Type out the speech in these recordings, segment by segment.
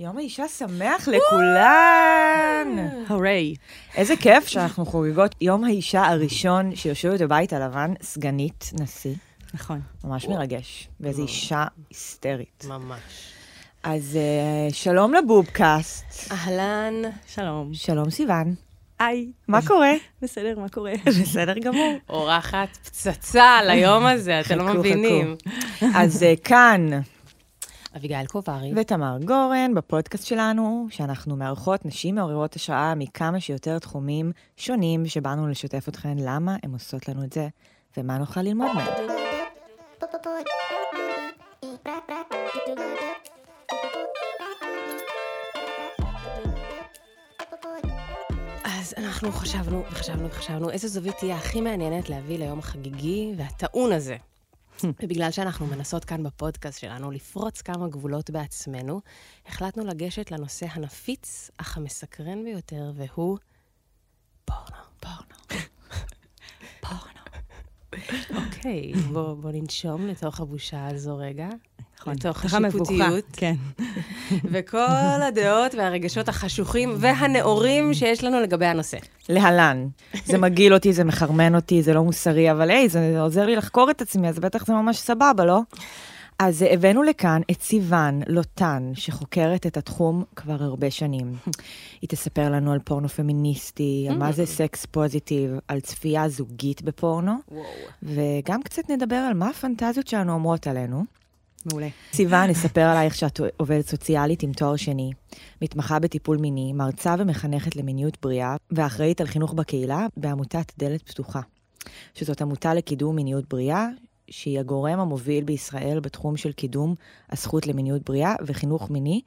יום האישה שמח לכולן! הוריי. איזה כיף שאנחנו חוגגות יום האישה הראשון שיושבת בבית הלבן, סגנית נשיא. נכון. ממש מרגש. ואיזו אישה היסטרית. ממש. אז אה, שלום לבובקאסט. אהלן. שלום. שלום סיוון. היי. מה קורה? בסדר, מה קורה? בסדר גמור. אורחת פצצה על היום הזה, אתם לא מבינים. אז אה, כאן, אביגיל קוברי. ותמר גורן, בפודקאסט שלנו, שאנחנו מארחות נשים מעוררות השראה מכמה שיותר תחומים שונים, שבאנו לשתף אתכן למה הן עושות לנו את זה, ומה נוכל ללמוד מהן. אז אנחנו חשבנו וחשבנו וחשבנו איזו זווית תהיה הכי מעניינת להביא ליום החגיגי והטעון הזה. ובגלל שאנחנו מנסות כאן בפודקאסט שלנו לפרוץ כמה גבולות בעצמנו, החלטנו לגשת לנושא הנפיץ, אך המסקרן ביותר, והוא פורנו. פורנו. פורנו. אוקיי, בוא, בוא ננשום לתוך הבושה הזו רגע. נכון. לתוך. השיפוטיות. כן. וכל הדעות והרגשות החשוכים והנאורים שיש לנו לגבי הנושא. להלן. זה מגעיל אותי, זה מחרמן אותי, זה לא מוסרי, אבל היי, זה עוזר לי לחקור את עצמי, אז בטח זה ממש סבבה, לא? אז הבאנו לכאן את סיוון לוטן, שחוקרת את התחום כבר הרבה שנים. היא תספר לנו על פורנו פמיניסטי, על מה זה סקס פוזיטיב, על צפייה זוגית בפורנו, וגם קצת נדבר על מה הפנטזיות שלנו אומרות עלינו. מעולה. סיוון, נספר עלייך שאת עובדת סוציאלית עם תואר שני, מתמחה בטיפול מיני, מרצה ומחנכת למיניות בריאה, ואחראית על חינוך בקהילה בעמותת דלת פתוחה, שזאת עמותה לקידום מיניות בריאה, שהיא הגורם המוביל בישראל בתחום של קידום הזכות למיניות בריאה וחינוך מיני.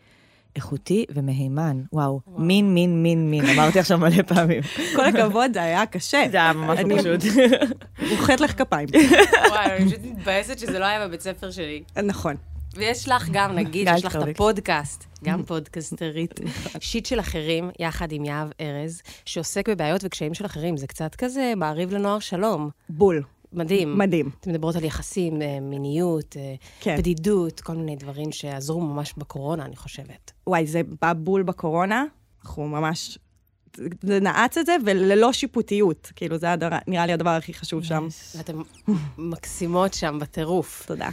איכותי ומהימן. וואו, מין, מין, מין, מין. אמרתי עכשיו מלא פעמים. כל הכבוד, זה היה קשה. זה היה ממש פשוט. מוחאת לך כפיים. וואי, אני פשוט מתבאסת שזה לא היה בבית ספר שלי. נכון. ויש לך גם, נגיד, יש לך את. הפודקאסט, גם פודקסטרית, שיט של אחרים, יחד עם יהב ארז, שעוסק בבעיות וקשיים של אחרים. זה קצת כזה מעריב לנוער שלום. בול. מדהים. מדהים. אתן מדברות על יחסים, אה, מיניות, אה, כן. בדידות, כל מיני דברים שעזרו ממש בקורונה, אני חושבת. וואי, זה בא בול בקורונה. אנחנו ממש... זה נעץ את זה, וללא שיפוטיות. כאילו, זה הדבר, נראה לי הדבר הכי חשוב שם. ואתן מקסימות שם בטירוף. תודה.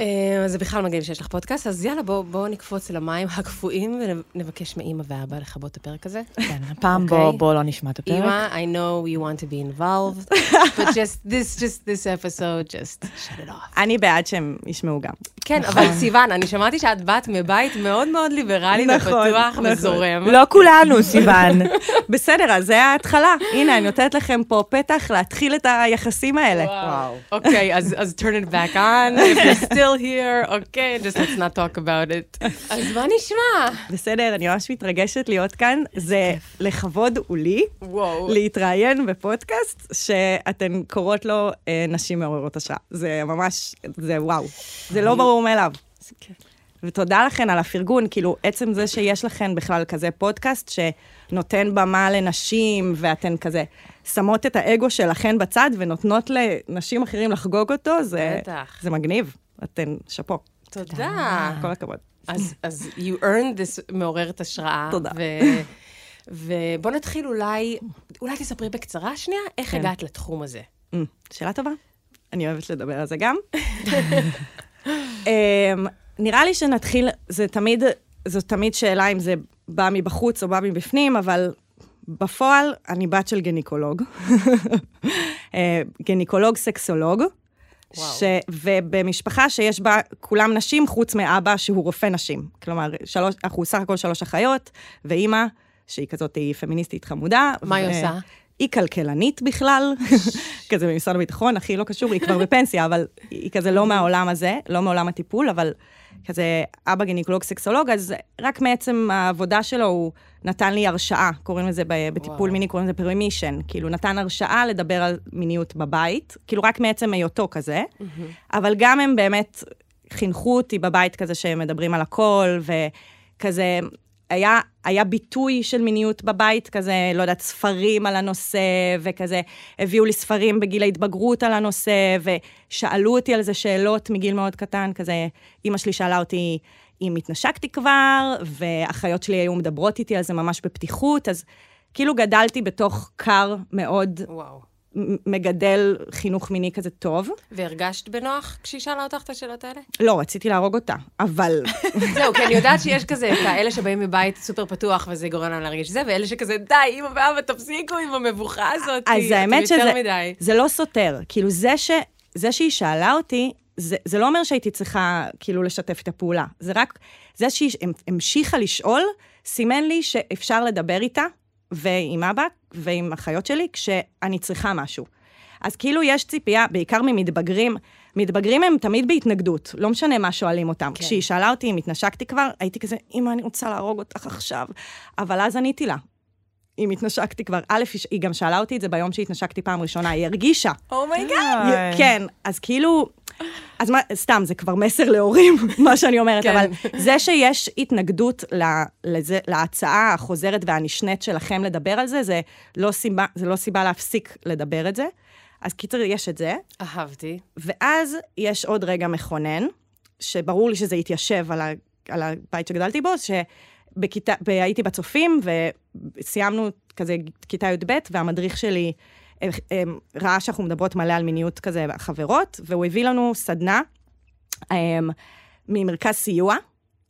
אה, זה בכלל מגניב שיש לך פודקאסט, אז יאללה, בואו בוא נקפוץ למים הקפואים ונבקש מאימא ואבא לכבות את הפרק הזה. כן, הפעם אוקיי. בוא בוא לא נשמע את הפרק. אימא, I know you want to be involved, but just this, just this episode, just shut it off. אני בעד שהם ישמעו גם. כן, אבל סיוון, אני שמעתי שאת באת מבית מאוד מאוד ליברלי נכון, ופתוח נכון. וזורם. לא כולנו, סיוון. בסדר, אז זה ההתחלה. הנה, אני נותנת לכם פה פתח להתחיל את היחסים האלה. וואו. אוקיי, אז turn it back on, if you're still here, אוקיי, just let's not talk about it. אז מה נשמע? בסדר, אני ממש מתרגשת להיות כאן. זה לכבוד הוא לי. להתראיין בפודקאסט שאתן קוראות לו אה, נשים מעוררות השראה. זה ממש, זה וואו. זה לא ברור מאליו. ותודה לכן על הפרגון, כאילו, עצם זה שיש לכן בכלל כזה פודקאסט שנותן במה לנשים, ואתן כזה שמות את האגו שלכן בצד ונותנות לנשים אחרים לחגוג אותו, זה, בטח. זה מגניב. אתן שאפו. תודה. כל הכבוד. אז, אז you earned this מעוררת השראה. תודה. ו, ובוא נתחיל אולי, אולי תספרי בקצרה שנייה, איך כן. הגעת לתחום הזה. Mm, שאלה טובה. אני אוהבת לדבר על זה גם. נראה לי שנתחיל, זה תמיד, זו תמיד שאלה אם זה בא מבחוץ או בא מבפנים, אבל בפועל אני בת של גניקולוג. אה, גניקולוג סקסולוג. וואו. ש... ובמשפחה שיש בה כולם נשים, חוץ מאבא שהוא רופא נשים. כלומר, שלוש, אנחנו סך הכל שלוש אחיות, ואימא, שהיא כזאת, היא פמיניסטית חמודה. מה היא ו- עושה? היא כלכלנית בכלל, כזה במשרד הביטחון, הכי לא קשור, היא כבר בפנסיה, אבל היא כזה לא מהעולם הזה, לא מעולם הטיפול, אבל כזה אבא גינקולוג סקסולוג, אז רק מעצם העבודה שלו הוא נתן לי הרשאה, קוראים לזה בטיפול וואו. מיני, קוראים לזה permission, כאילו נתן הרשאה לדבר על מיניות בבית, כאילו רק מעצם היותו כזה, אבל גם הם באמת חינכו אותי בבית כזה שהם מדברים על הכל, וכזה, היה, היה ביטוי של מיניות בבית, כזה, לא יודעת, ספרים על הנושא, וכזה, הביאו לי ספרים בגיל ההתבגרות על הנושא, ושאלו אותי על זה שאלות מגיל מאוד קטן, כזה, אימא שלי שאלה אותי, אם התנשקתי כבר, ואחיות שלי היו מדברות איתי על זה ממש בפתיחות, אז כאילו גדלתי בתוך קר מאוד וואו. מגדל חינוך מיני כזה טוב. והרגשת בנוח כשהיא שאלה אותך את השאלות האלה? לא, רציתי להרוג אותה, אבל זהו, כי אני יודעת שיש כזה את האלה שבאים מבית סופר פתוח וזה גורם להם להרגיש זה, ואלה שכזה, די, אמא ואבא, תפסיקו עם המבוכה הזאת. אז האמת שזה לא סותר. כאילו, זה, ש, זה שהיא שאלה אותי, זה, זה לא אומר שהייתי צריכה כאילו לשתף את הפעולה. זה רק, זה שהיא המ- המשיכה לשאול, סימן לי שאפשר לדבר איתה, ועם אבא, ועם אחיות שלי, כשאני צריכה משהו. אז כאילו יש ציפייה, בעיקר ממתבגרים, מתבגרים הם תמיד בהתנגדות, לא משנה מה שואלים אותם. כן. כשהיא שאלה אותי אם התנשקתי כבר, הייתי כזה, אמא, אני רוצה להרוג אותך עכשיו. אבל אז עניתי לה, אם התנשקתי כבר. א', היא- גם שאלה אותי את זה ביום שהתנשקתי פעם ראשונה, היא הרגישה. oh my God. איי. כן, אז כאילו, אז מה, סתם, זה כבר מסר להורים, מה שאני אומרת, כן. אבל זה שיש התנגדות ל- לזה, להצעה החוזרת והנשנית שלכם לדבר על זה, זה לא סיבה, זה לא סיבה להפסיק לדבר את זה. אז קיצר, יש את זה. אהבתי. ואז יש עוד רגע מכונן, שברור לי שזה התיישב על, ה, על הבית שגדלתי בו, שבכיתה, ב- הייתי בצופים, וסיימנו כזה כיתה י"ב, והמדריך שלי אה, אה, ראה שאנחנו מדברות מלא על מיניות כזה, חברות, והוא הביא לנו סדנה אה, ממרכז סיוע.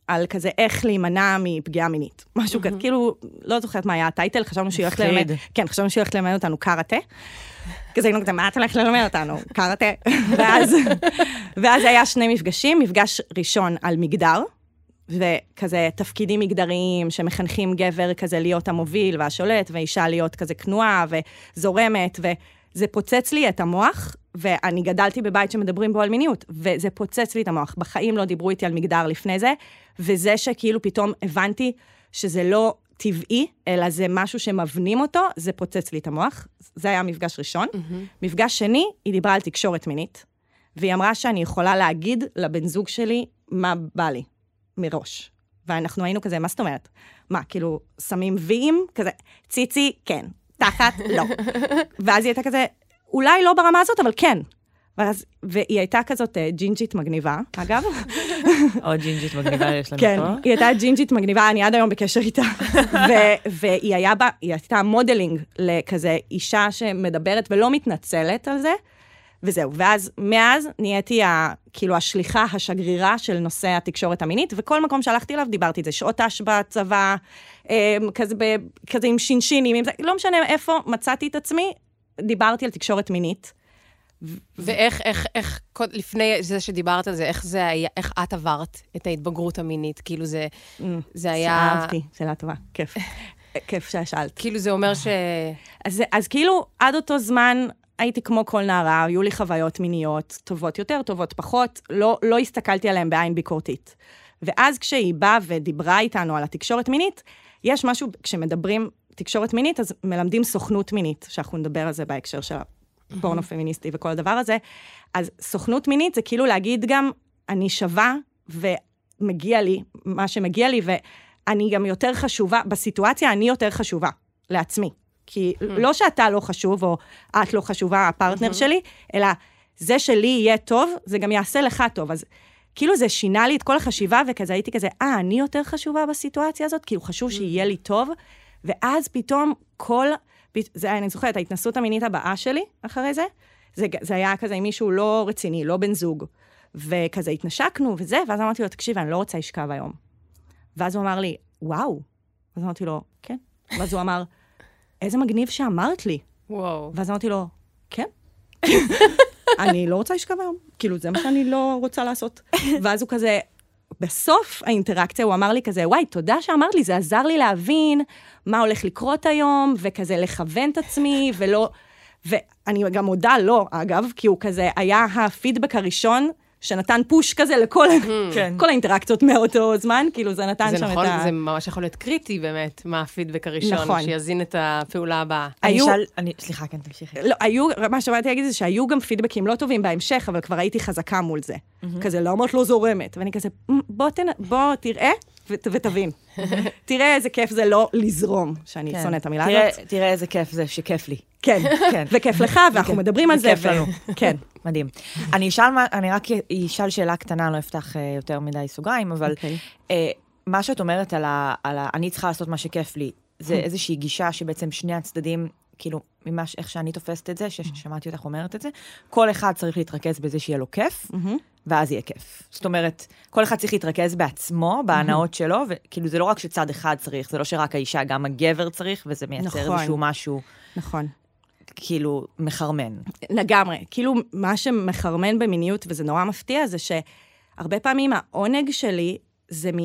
על כזה איך להימנע מפגיעה מינית. משהו כזה, כאילו, לא זוכרת מה היה הטייטל, חשבנו שהיא הולכת. ללמד, כן, חשבנו שהיא הולכת ללמד אותנו קארטה. כזה היינו כזה, מה את הולכת ללמד אותנו? קארטה. ואז היה שני מפגשים, מפגש ראשון על מגדר, וכזה תפקידים מגדריים שמחנכים גבר כזה להיות המוביל והשולט, ואישה להיות כזה כנועה וזורמת, וזה פוצץ לי את המוח, ואני גדלתי בבית שמדברים בו על מיניות, וזה פוצץ לי את המוח. בחיים לא דיברו איתי על מגדר לפני זה, וזה שכאילו פתאום הבנתי שזה לא טבעי, אלא זה משהו שמבנים אותו, זה פוצץ לי את המוח. זה היה מפגש ראשון. מפגש שני, היא דיברה על תקשורת מינית, והיא אמרה שאני יכולה להגיד לבן זוג שלי מה בא לי, מראש. ואנחנו היינו כזה, מה זאת אומרת? מה, כאילו, שמים ויים? כזה, ציצי, כן, תחת, לא. ואז היא הייתה כזה, אולי לא ברמה הזאת, אבל כן. ואז, והיא הייתה כזאת אה, ג'ינג'ית מגניבה, אגב. עוד ג'ינג'ית מגניבה יש לנו כן, פה. היא הייתה ג'ינג'ית מגניבה, אני עד היום בקשר איתה. ו- והיא היה בה, היא הייתה modeling לכזה אישה שמדברת ולא מתנצלת על זה, וזהו. ואז, מאז נהייתי ה, כאילו השליחה, השגרירה של נושא התקשורת המינית, וכל מקום שהלכתי אליו דיברתי את זה, שעות ת"ש בצבא, אה, כזה, ב, כזה עם שינשינים, עם זה, לא משנה איפה מצאתי את עצמי, דיברתי על תקשורת מינית. ואיך, איך, איך, קוד- לפני זה שדיברת על זה, איך זה היה, איך את עברת את ההתבגרות המינית? כאילו זה, זה היה... אהבתי, שאלה טובה, כיף. כיף ששאלת. כאילו זה אומר ש... אז, אז כאילו, עד אותו זמן הייתי כמו כל נערה, היו לי חוויות מיניות טובות יותר, טובות פחות, לא, לא הסתכלתי עליהן בעין ביקורתית. ואז כשהיא באה ודיברה איתנו על התקשורת מינית, יש משהו, כשמדברים תקשורת מינית, אז מלמדים סוכנות מינית, שאנחנו נדבר על זה בהקשר של הפורנו פמיניסטי וכל הדבר הזה. אז סוכנות מינית זה כאילו להגיד גם, אני שווה ומגיע לי מה שמגיע לי, ואני גם יותר חשובה, בסיטואציה אני יותר חשובה לעצמי. כי לא שאתה לא חשוב, או את לא חשובה, הפרטנר שלי, אלא זה שלי יהיה טוב, זה גם יעשה לך טוב. אז כאילו זה שינה לי את כל החשיבה, וכזה הייתי כזה, אה, אני יותר חשובה בסיטואציה הזאת? כאילו חשוב שיהיה לי טוב. ואז פתאום כל, זה, אני זוכרת, ההתנסות המינית הבאה שלי אחרי זה, זה, זה היה כזה עם מישהו לא רציני, לא בן זוג. וכזה התנשקנו וזה, ואז אמרתי לו, תקשיב, אני לא רוצה לשכב היום. ואז הוא אמר לי, וואו. אז אמרתי לו, כן. ואז הוא אמר, איזה מגניב שאמרת לי. וואו. ואז אמרתי לו, כן. אני לא רוצה לשכב היום. כאילו, זה מה שאני לא רוצה לעשות. ואז הוא כזה, בסוף האינטראקציה הוא אמר לי כזה, וואי, תודה שאמרת לי, זה עזר לי להבין מה הולך לקרות היום, וכזה לכוון את עצמי, ולא... ואני גם מודה לו, אגב, כי הוא כזה, היה הפידבק הראשון שנתן פוש כזה לכל כן. כל האינטראקציות מאותו זמן, כאילו זה נתן זה שם נכון, את ה... זה ממש יכול להיות קריטי באמת, מה הפידבק הראשון, נכון. שיזין את הפעולה הבאה. אני היו- אשאל, אני- סליחה, כן, תמשיכי. לא, היו, מה שבאתי להגיד זה שהיו גם פידבקים לא טובים בהמשך, אבל כבר הייתי חזקה מול זה. כזה, למה את לא זורמת? ואני כזה, "מ, בוא, תנ... בוא תראה, ותבין. תראה איזה כיף זה לא לזרום, שאני כן. שונאת את המילה תראה- הזאת. תראה איזה כיף זה, שכיף לי. כן, כן. וכיף לך, ואנחנו מדברים על זה. וכיף לנו. כן. מדהים. אני אשאל, אני רק אשאל שאלה קטנה, לא אפתח אה, יותר מדי סוגריים, אבל אוקיי. אה, מה שאת אומרת על ה... על ה- אני צריכה לעשות מה שכיף לי, זה איזושהי גישה שבעצם שני הצדדים, כאילו, ממה, ש- איך שאני תופסת את זה, ששמעתי אותך אומרת את זה, כל אחד צריך להתרכז בזה שיהיה לו כיף. ואז יהיה כיף. זאת אומרת, כל אחד צריך להתרכז בעצמו, בהנאות שלו, וכאילו, זה לא רק שצד אחד צריך, זה לא שרק האישה, גם הגבר צריך, וזה מייצר נכון. איזשהו משהו, נכון. כאילו, מחרמן. לגמרי. כאילו, מה שמחרמן במיניות, וזה נורא מפתיע, זה שהרבה פעמים העונג שלי זה מ...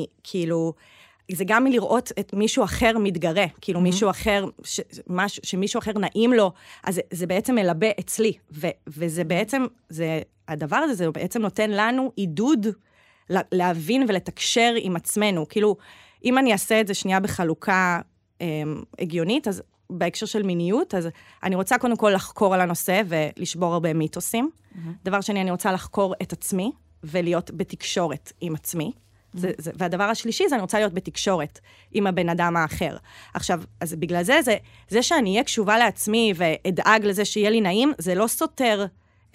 זה גם מלראות את מישהו אחר מתגרה, כאילו mm-hmm. מישהו אחר, ש, מש, שמישהו אחר נעים לו, אז זה, זה בעצם מלבה אצלי, ו, וזה בעצם, זה, הדבר הזה, זה בעצם נותן לנו עידוד לה- להבין ולתקשר עם עצמנו. כאילו, אם אני אעשה את זה שנייה בחלוקה אה, הגיונית, אז בהקשר של מיניות, אז אני רוצה קודם כל לחקור על הנושא ולשבור הרבה מיתוסים. Mm-hmm. דבר שני, אני רוצה לחקור את עצמי ולהיות בתקשורת עם עצמי. זה, זה, והדבר השלישי זה אני רוצה להיות בתקשורת עם הבן אדם האחר. עכשיו, אז בגלל זה, זה, זה שאני אהיה קשובה לעצמי ואדאג לזה שיהיה לי נעים, זה לא סותר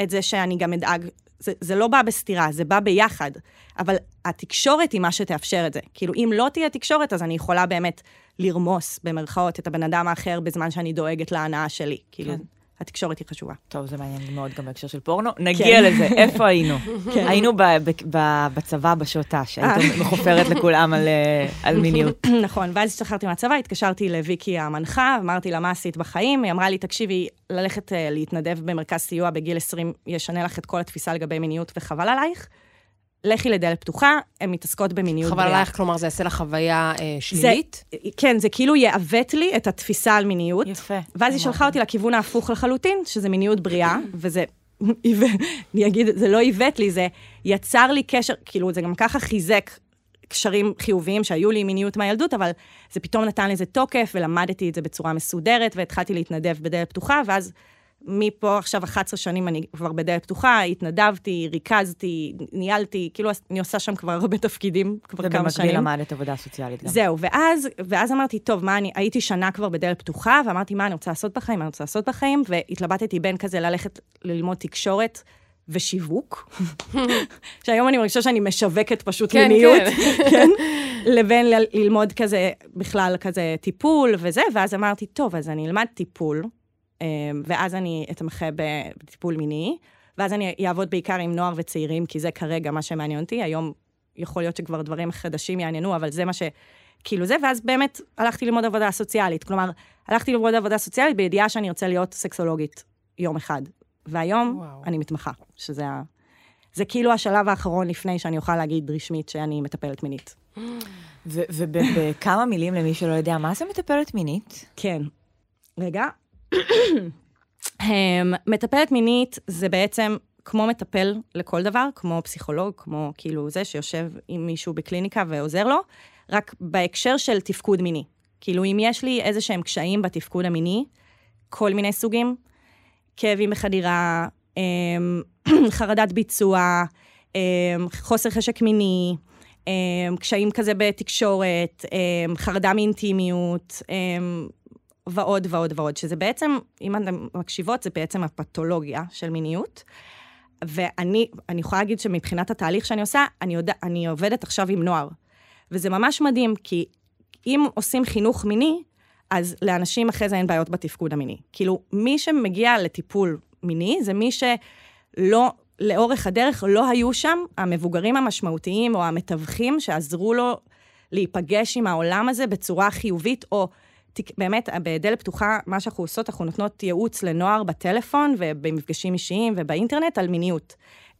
את זה שאני גם אדאג, זה, זה לא בא בסתירה, זה בא ביחד. אבל התקשורת היא מה שתאפשר את זה. כאילו, אם לא תהיה תקשורת, אז אני יכולה באמת לרמוס, במרכאות, את הבן אדם האחר בזמן שאני דואגת להנאה שלי. כאילו, כן. התקשורת היא חשובה. טוב, זה מעניין מאוד גם בהקשר של פורנו. נגיע לזה, איפה היינו? כן. היינו ב- ב- ב- בצבא בשעות ת"ש, היית מחופרת לכולם על, אה, על מיניות. נכון, ואז השתחררתי מהצבא, התקשרתי לוויקי המנחה, אמרתי לה, מה עשית בחיים? היא אמרה לי, תקשיבי, ללכת אה, להתנדב במרכז סיוע בגיל 20 ישנה לך את כל התפיסה לגבי מיניות וחבל עלייך. לכי לדלת פתוחה, הן מתעסקות במיניות חבל עלייך, כלומר, זה יעשה לך חוויה אה, שלילית? כן, זה כאילו יעוות לי את התפיסה על מיניות. יפה. ואז היא שלחה אותי לכיוון ההפוך לחלוטין, שזה מיניות בריאה, וזה, אני אגיד, זה לא עיוות לי, זה יצר לי קשר, כאילו, זה גם ככה חיזק קשרים חיוביים שהיו לי עם מיניות מהילדות, אבל זה פתאום נתן לזה תוקף, ולמדתי את זה בצורה מסודרת, והתחלתי להתנדב בדלת פתוחה, ואז מפה עכשיו 11 שנים אני כבר בדלת פתוחה, התנדבתי, ריכזתי, ניהלתי, כאילו אני עושה שם כבר הרבה תפקידים, כבר כמה ובמקביל שנים. למדת עבודה סוציאלית גם. זהו, ואז, ואז אמרתי, טוב, מה אני, הייתי שנה כבר בדלת פתוחה, ואמרתי, מה אני רוצה לעשות בחיים, מה אני רוצה לעשות בחיים, והתלבטתי בין כזה ללכת ללמוד תקשורת ושיווק, שהיום אני מרגישה שאני משווקת פשוט כן, מיניות, כן. כן, לבין ללמוד כזה, בכלל כזה טיפול וזה, ואז אמרתי, טוב, אז אני אלמד טיפול, ואז אני אתמחה בטיפול מיני, ואז אני אעבוד בעיקר עם נוער וצעירים, כי זה כרגע מה שמעניין אותי. היום יכול להיות שכבר דברים חדשים יעניינו, אבל זה מה ש... כאילו זה, ואז באמת הלכתי ללמוד עבודה סוציאלית. כלומר, הלכתי ללמוד עבודה סוציאלית בידיעה שאני ארצה להיות סקסולוגית יום אחד. והיום וואו. אני מתמחה, שזה ה... זה כאילו השלב האחרון לפני שאני אוכל להגיד רשמית שאני מטפלת מינית. ובכמה מילים למי שלא יודע, מה זה מטפלת מינית? כן. רגע. אמ, מטפלת מינית זה בעצם כמו מטפל לכל דבר, כמו פסיכולוג, כמו כאילו זה שיושב עם מישהו בקליניקה ועוזר לו, רק בהקשר של תפקוד מיני. כאילו, אם יש לי איזה שהם קשיים בתפקוד המיני, כל מיני סוגים, כאבים בחדירה, אמ, חרדת ביצוע, אמ, חוסר חשק מיני, קשיים כזה בתקשורת, חרדה מאינטימיות, ועוד ועוד ועוד, שזה בעצם, אם אתן מקשיבות, זה בעצם הפתולוגיה של מיניות. ואני אני יכולה להגיד שמבחינת התהליך שאני עושה, אני, יודע, אני עובדת עכשיו עם נוער. וזה ממש מדהים, כי אם עושים חינוך מיני, אז לאנשים אחרי זה אין בעיות בתפקוד המיני. כאילו, מי שמגיע לטיפול מיני זה מי שלא, לאורך הדרך לא היו שם המבוגרים המשמעותיים או המתווכים שעזרו לו להיפגש עם העולם הזה בצורה חיובית, או באמת, בדלת פתוחה, מה שאנחנו עושות, אנחנו נותנות ייעוץ לנוער בטלפון ובמפגשים אישיים ובאינטרנט על מיניות.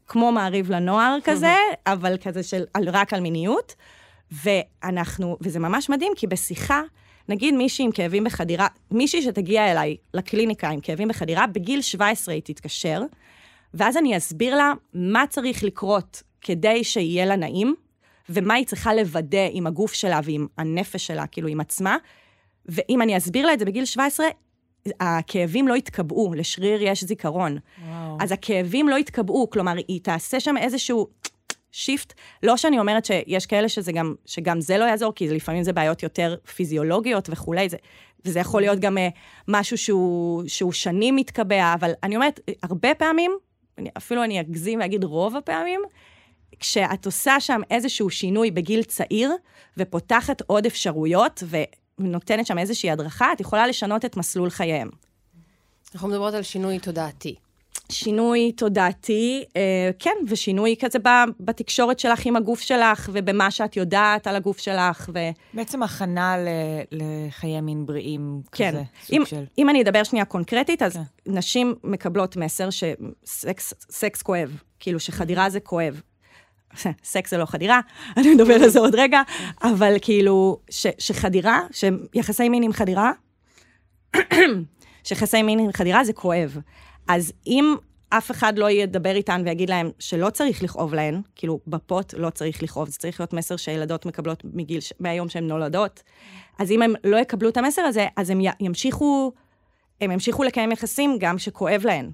כמו מעריב לנוער כזה, אבל כזה של על, רק על מיניות. ואנחנו, וזה ממש מדהים, כי בשיחה, נגיד מישהי עם כאבים בחדירה, מישהי שתגיע אליי לקליניקה עם כאבים בחדירה, בגיל 17 היא תתקשר, ואז אני אסביר לה מה צריך לקרות כדי שיהיה לה נעים, ומה היא צריכה לוודא עם הגוף שלה ועם הנפש שלה, כאילו עם עצמה. ואם אני אסביר לה את זה בגיל 17, הכאבים לא יתקבעו, לשריר יש זיכרון. וואו. אז הכאבים לא יתקבעו, כלומר, היא תעשה שם איזשהו שיפט. לא שאני אומרת שיש כאלה שזה גם, שגם זה לא יעזור, כי לפעמים זה בעיות יותר פיזיולוגיות וכולי, זה, וזה יכול להיות גם uh, משהו שהוא, שהוא שנים מתקבע, אבל אני אומרת, הרבה פעמים, אפילו אני אגזים ואגיד רוב הפעמים, כשאת עושה שם איזשהו שינוי בגיל צעיר, ופותחת עוד אפשרויות, ונותנת שם איזושהי הדרכה, את יכולה לשנות את מסלול חייהם. אנחנו מדברות על שינוי תודעתי. שינוי תודעתי, אה, כן, ושינוי כזה בתקשורת שלך עם הגוף שלך, ובמה שאת יודעת על הגוף שלך, ו... בעצם הכנה ל, לחיי מין בריאים כן. כזה, אם, סוג של... אם אני אדבר שנייה קונקרטית, אז כן. נשים מקבלות מסר שסקס סקס כואב, כאילו שחדירה זה כואב. סקס זה לא חדירה, אני מדבר על זה עוד רגע, אבל כאילו, ש, שחדירה, שיחסי מין עם חדירה, שיחסי מין עם חדירה זה כואב. אז אם אף אחד לא ידבר איתן ויגיד להם שלא צריך לכאוב להן, כאילו, בפוט לא צריך לכאוב, זה צריך להיות מסר שילדות מקבלות מגיל, ש- מהיום שהן נולדות. אז אם הם לא יקבלו את המסר הזה, אז י- ימשיכו, הם ימשיכו לקיים יחסים גם כשכואב להן.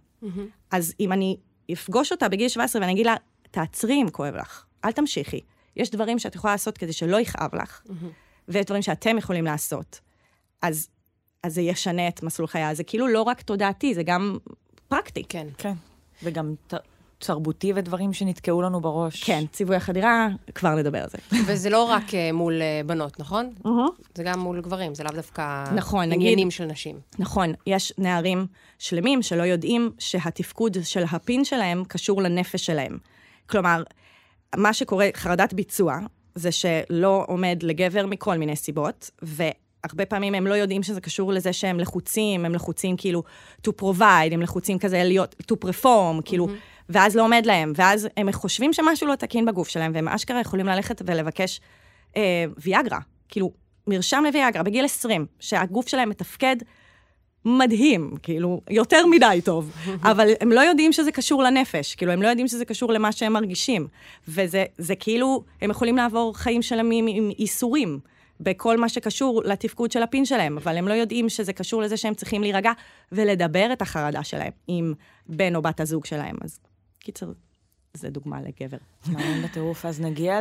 אז אם אני אפגוש אותה בגיל 17 ואני אגיד לה, תעצרי אם כואב לך, אל תמשיכי. יש דברים שאת יכולה לעשות כדי שלא יכאב לך, ויש דברים שאתם יכולים לעשות. אז, אז זה ישנה את מסלול חיי. זה כאילו לא רק תודעתי, זה גם פרקטי. כן. כן, וגם ת, תרבותי ודברים שנתקעו לנו בראש. כן, ציווי החדירה, כבר נדבר על זה. וזה לא רק אה, מול אה, בנות, נכון? זה גם מול גברים, זה לאו דווקא נכון, נגיד- עניינים של נשים. נכון, יש נערים שלמים שלא יודעים שהתפקוד של הפין שלהם קשור לנפש שלהם. כלומר, מה שקורה, חרדת ביצוע, זה שלא עומד לגבר מכל מיני סיבות, והרבה פעמים הם לא יודעים שזה קשור לזה שהם לחוצים, הם לחוצים כאילו to provide, הם לחוצים כזה להיות, to perform, כאילו, ואז לא עומד להם, ואז הם חושבים שמשהו לא תקין בגוף שלהם, והם אשכרה יכולים ללכת ולבקש אה, ויאגרה, כאילו, מרשם לוויאגרה בגיל 20, שהגוף שלהם מתפקד מדהים, כאילו, יותר מדי טוב, אבל הם לא יודעים שזה קשור לנפש, כאילו, הם לא יודעים שזה קשור למה שהם מרגישים. וזה זה כאילו, הם יכולים לעבור חיים שלמים עם, איסורים בכל מה שקשור לתפקוד של הפין שלהם, אבל הם לא יודעים שזה קשור לזה שהם צריכים להירגע ולדבר את החרדה שלהם עם בן או בת הזוג שלהם. אז קיצר, זה דוגמה לגבר. מעניין בטירוף. אז נגיע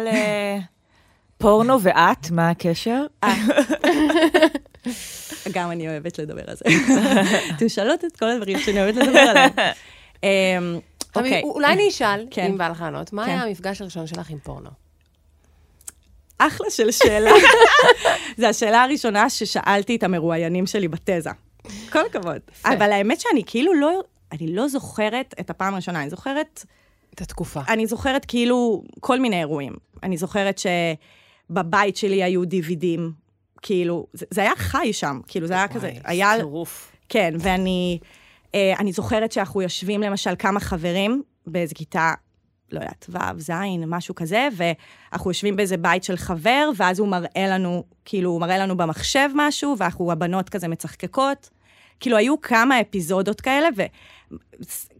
לפורנו ואת, מה הקשר? גם אני אוהבת לדבר על זה. אתם שאלות את כל הדברים שאני אוהבת לדבר עליהם. אמ, אוקיי. אולי אני אשאל, כן. אם בא לך לענות, מה כן. היה המפגש הראשון שלך עם פורנו? אחלה של שאלה. זו השאלה הראשונה ששאלתי את המרואיינים שלי בתזה. כל הכבוד. אבל האמת שאני כאילו לא, אני לא זוכרת את הפעם הראשונה, אני זוכרת, את התקופה. אני זוכרת כאילו כל מיני אירועים. אני זוכרת שבבית שלי היו דיווידים, כאילו, זה, זה היה חי שם, כאילו, זה היה כזה, היה... טירוף. כן, ואני אה, אני זוכרת שאנחנו יושבים למשל כמה חברים באיזה כיתה, לא יודעת, ו', ז', משהו כזה, ואנחנו יושבים באיזה בית של חבר, ואז הוא מראה לנו, כאילו, הוא מראה לנו במחשב משהו, ואנחנו, הבנות כזה מצחקקות. כאילו, היו כמה אפיזודות כאלה,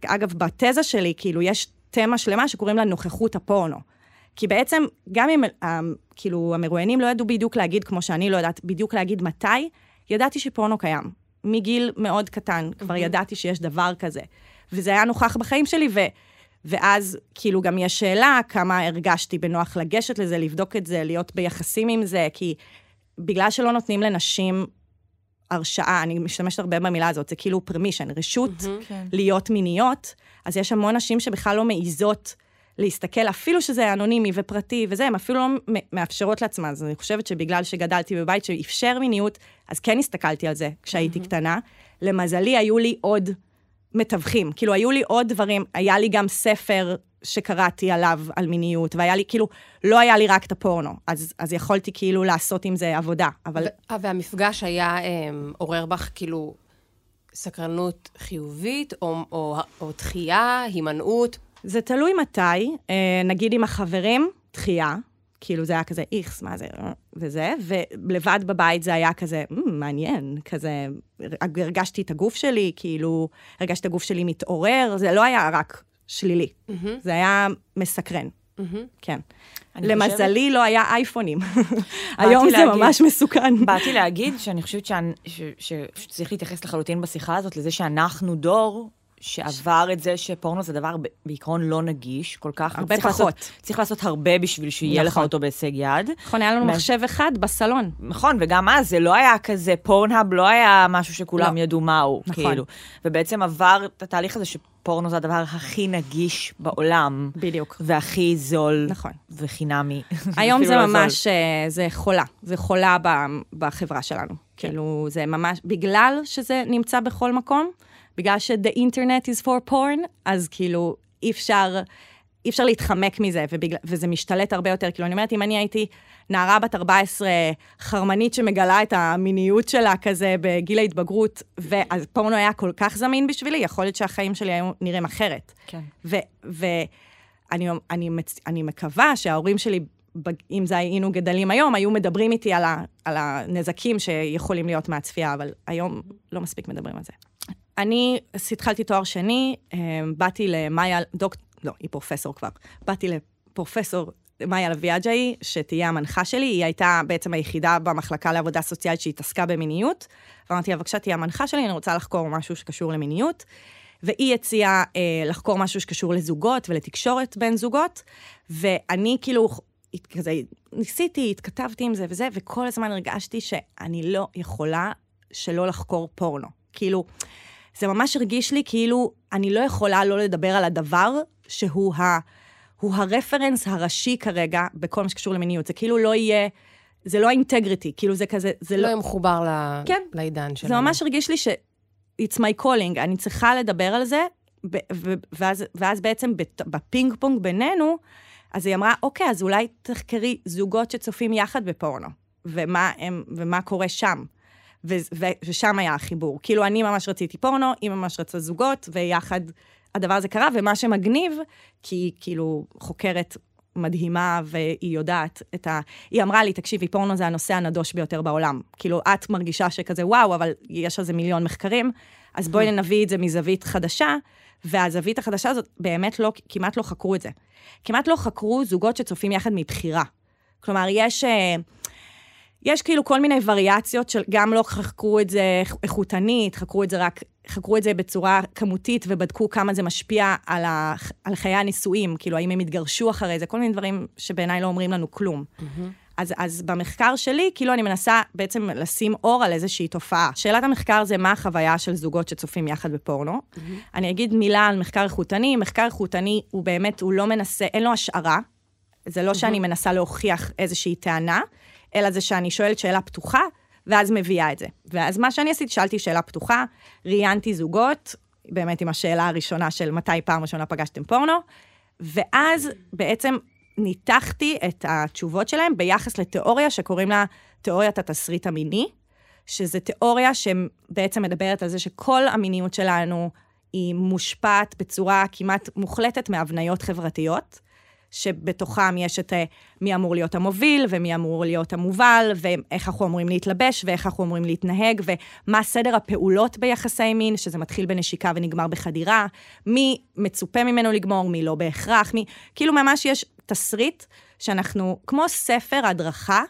ואגב, בתזה שלי, כאילו, יש תמה שלמה שקוראים לה נוכחות הפורנו. כי בעצם, גם אם, אה, כאילו, המרואיינים לא ידעו בדיוק להגיד, כמו שאני לא יודעת בדיוק להגיד מתי, ידעתי שפורנו קיים. מגיל מאוד קטן, כבר ידעתי שיש דבר כזה. וזה היה נוכח בחיים שלי, ו... ואז כאילו גם יש שאלה כמה הרגשתי בנוח לגשת לזה, לבדוק את זה, להיות ביחסים עם זה, כי בגלל שלא נותנים לנשים הרשאה, אני משתמשת הרבה במילה הזאת, זה כאילו פרמישן, רשות כן. להיות מיניות, אז יש המון נשים שבכלל לא מעיזות להסתכל, אפילו שזה אנונימי ופרטי וזה, הן אפילו לא מאפשרות לעצמן. אז אני חושבת שבגלל שגדלתי בבית שאפשר מיניות, אז כן הסתכלתי על זה כשהייתי קטנה. למזלי, היו לי עוד מתווכים. כאילו, היו לי עוד דברים, היה לי גם ספר שקראתי עליו, על מיניות, והיה לי, כאילו, לא היה לי רק את הפורנו. אז, אז יכולתי כאילו לעשות עם זה עבודה, אבל... ו- והמפגש היה אמ, עורר בך כאילו סקרנות חיובית, או, או, או דחייה, הימנעות? זה תלוי מתי, אה, נגיד עם החברים, דחייה, כאילו זה היה כזה איכס, מה זה, וזה, ולבד בבית זה היה כזה, "מ, מעניין, כזה, הרגשתי את הגוף שלי, כאילו, הרגשתי את הגוף שלי מתעורר, זה לא היה רק שלילי, זה היה מסקרן, כן. אני למזלי לא היה אייפונים. היום זה להגיד- ממש מסוכן. באתי להגיד שאני חושבת שצריך להתייחס לחלוטין בשיחה הזאת לזה שאנחנו דור שעבר את זה שפורנו זה דבר בעיקרון לא נגיש כל כך. הרבה צריך פחות. לעשות, צריך לעשות הרבה בשביל שיהיה לך נכון. אותו בהישג יד. נכון, היה לנו מה- מחשב אחד בסלון. נכון, וגם אז זה לא היה כזה, פורנהאב לא היה משהו שכולם לא. ידעו מהו, נכון. כאילו. ובעצם עבר את התהליך הזה שפורנו זה הדבר הכי נגיש בעולם. בדיוק. והכי זול. נכון. וחינמי. היום זה לא זול. ממש, אה, זה חולה. זה חולה בחברה שלנו. כן. כאילו, זה ממש, בגלל שזה נמצא בכל מקום, בגלל ש-the internet is for porn, אז כאילו, אי אפשר, אי אפשר להתחמק מזה, ובגלל, וזה משתלט הרבה יותר. כאילו, אני אומרת, אם אני הייתי נערה בת 14, חרמנית שמגלה את המיניות שלה כזה בגיל ההתבגרות, ואז פורנו היה כל כך זמין בשבילי, יכול להיות שהחיים שלי היו נראים אחרת. כן. ואני אני, אני מקווה שההורים שלי, אם זה היינו גדלים היום, היו מדברים איתי על, ה, על הנזקים שיכולים להיות מהצפייה, אבל היום לא מספיק מדברים על זה. אני התחלתי תואר שני, אה, באתי למאיה, דוק... לא, היא פרופסור כבר. באתי לפרופסור מאיה לביאג'אי, שתהיה המנחה שלי, היא הייתה בעצם היחידה במחלקה לעבודה סוציאלית שהתעסקה במיניות. ואמרתי לה, בבקשה, תהיה המנחה שלי, אני רוצה לחקור משהו שקשור למיניות. והיא הציעה אה, לחקור משהו שקשור לזוגות ולתקשורת בין זוגות, ואני כאילו, כזה, ניסיתי, התכתבתי עם זה וזה, וכל הזמן הרגשתי שאני לא יכולה שלא לחקור פורנו. כאילו, זה ממש הרגיש לי כאילו אני לא יכולה לא לדבר על הדבר שהוא ה... הוא הרפרנס הראשי כרגע בכל מה שקשור למיניות. זה כאילו לא יהיה, זה לא האינטגריטי, כאילו זה כזה, זה לא לא... יהיה מחובר ל- כן. לעידן שלנו. זה ממש הרגיש לי ש... it's my calling, אני צריכה לדבר על זה, ב- ו- ואז, ואז בעצם בפינג פונג בינינו, אז היא אמרה, אוקיי, אז אולי תחקרי זוגות שצופים יחד בפורנו, ומה, הם, ומה קורה שם. ו- ו- ושם היה החיבור. כאילו, אני ממש רציתי פורנו, היא ממש רצה זוגות, ויחד הדבר הזה קרה, ומה שמגניב, כי היא כאילו חוקרת מדהימה, והיא יודעת את ה... היא אמרה לי, תקשיבי, פורנו זה הנושא הנדוש ביותר בעולם. כאילו, את מרגישה שכזה, וואו, אבל יש על זה מיליון מחקרים, אז בואי נביא את זה מזווית חדשה, והזווית החדשה הזאת, באמת לא, כמעט לא חקרו את זה. כמעט לא חקרו זוגות שצופים יחד מבחירה. כלומר, יש... אה, יש כאילו כל מיני וריאציות של גם לא חקרו את זה איכותנית, חקרו את זה רק, חקרו את זה בצורה כמותית ובדקו כמה זה משפיע על, ה, על חיי הנישואים, כאילו האם הם התגרשו אחרי זה, כל מיני דברים שבעיניי לא אומרים לנו כלום. אז, אז במחקר שלי, כאילו אני מנסה בעצם לשים אור על איזושהי תופעה. שאלת המחקר זה מה החוויה של זוגות שצופים יחד בפורנו. אני אגיד מילה על מחקר איכותני. מחקר איכותני הוא באמת, הוא לא מנסה, אין לו השערה. זה לא שאני מנסה להוכיח איזושהי טענה, אלא זה שאני שואלת שאלה פתוחה, ואז מביאה את זה. ואז מה שאני עשיתי, שאלתי שאלה פתוחה, ראיינתי זוגות, באמת עם השאלה הראשונה של מתי פעם ראשונה פגשתם פורנו, ואז בעצם ניתחתי את התשובות שלהם ביחס לתיאוריה שקוראים לה תיאוריית התסריט המיני, שזו תיאוריה שבעצם מדברת על זה שכל המיניות שלנו היא מושפעת בצורה כמעט מוחלטת מהבניות חברתיות. שבתוכם יש את אה, מי אמור להיות המוביל, ומי אמור להיות המובל, ואיך אנחנו אמורים להתלבש, ואיך אנחנו אמורים להתנהג, ומה סדר הפעולות ביחסי מין, שזה מתחיל בנשיקה ונגמר בחדירה, מי מצופה ממנו לגמור, מי לא בהכרח, מי... כאילו ממש יש תסריט שאנחנו, כמו ספר הדרכה,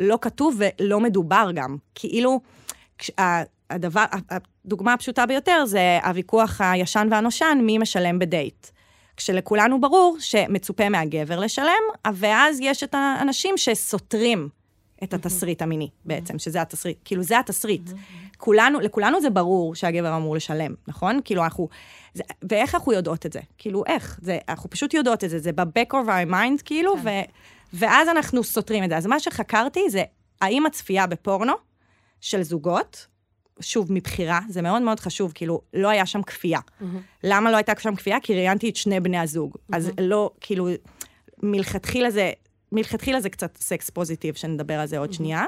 לא כתוב ולא מדובר גם. כאילו, הדבר, הדוגמה הפשוטה ביותר זה הוויכוח הישן והנושן, מי משלם בדייט. כשלכולנו ברור שמצופה מהגבר לשלם, ואז יש את האנשים שסותרים את התסריט המיני בעצם, שזה התסריט, כאילו זה התסריט. כולנו, לכולנו זה ברור שהגבר אמור לשלם, נכון? כאילו אנחנו, זה, ואיך אנחנו יודעות את זה? כאילו איך? זה, אנחנו פשוט יודעות את זה, זה ב-back of our mind, כאילו, ו, ואז אנחנו סותרים את זה. אז מה שחקרתי זה, האם הצפייה בפורנו של זוגות, שוב, מבחירה, זה מאוד מאוד חשוב, כאילו, לא היה שם כפייה. למה לא הייתה שם כפייה? כי ראיינתי את שני בני הזוג. אז לא, כאילו, מלכתחילה זה, מלכתחילה זה קצת סקס פוזיטיב, שנדבר על זה עוד שנייה.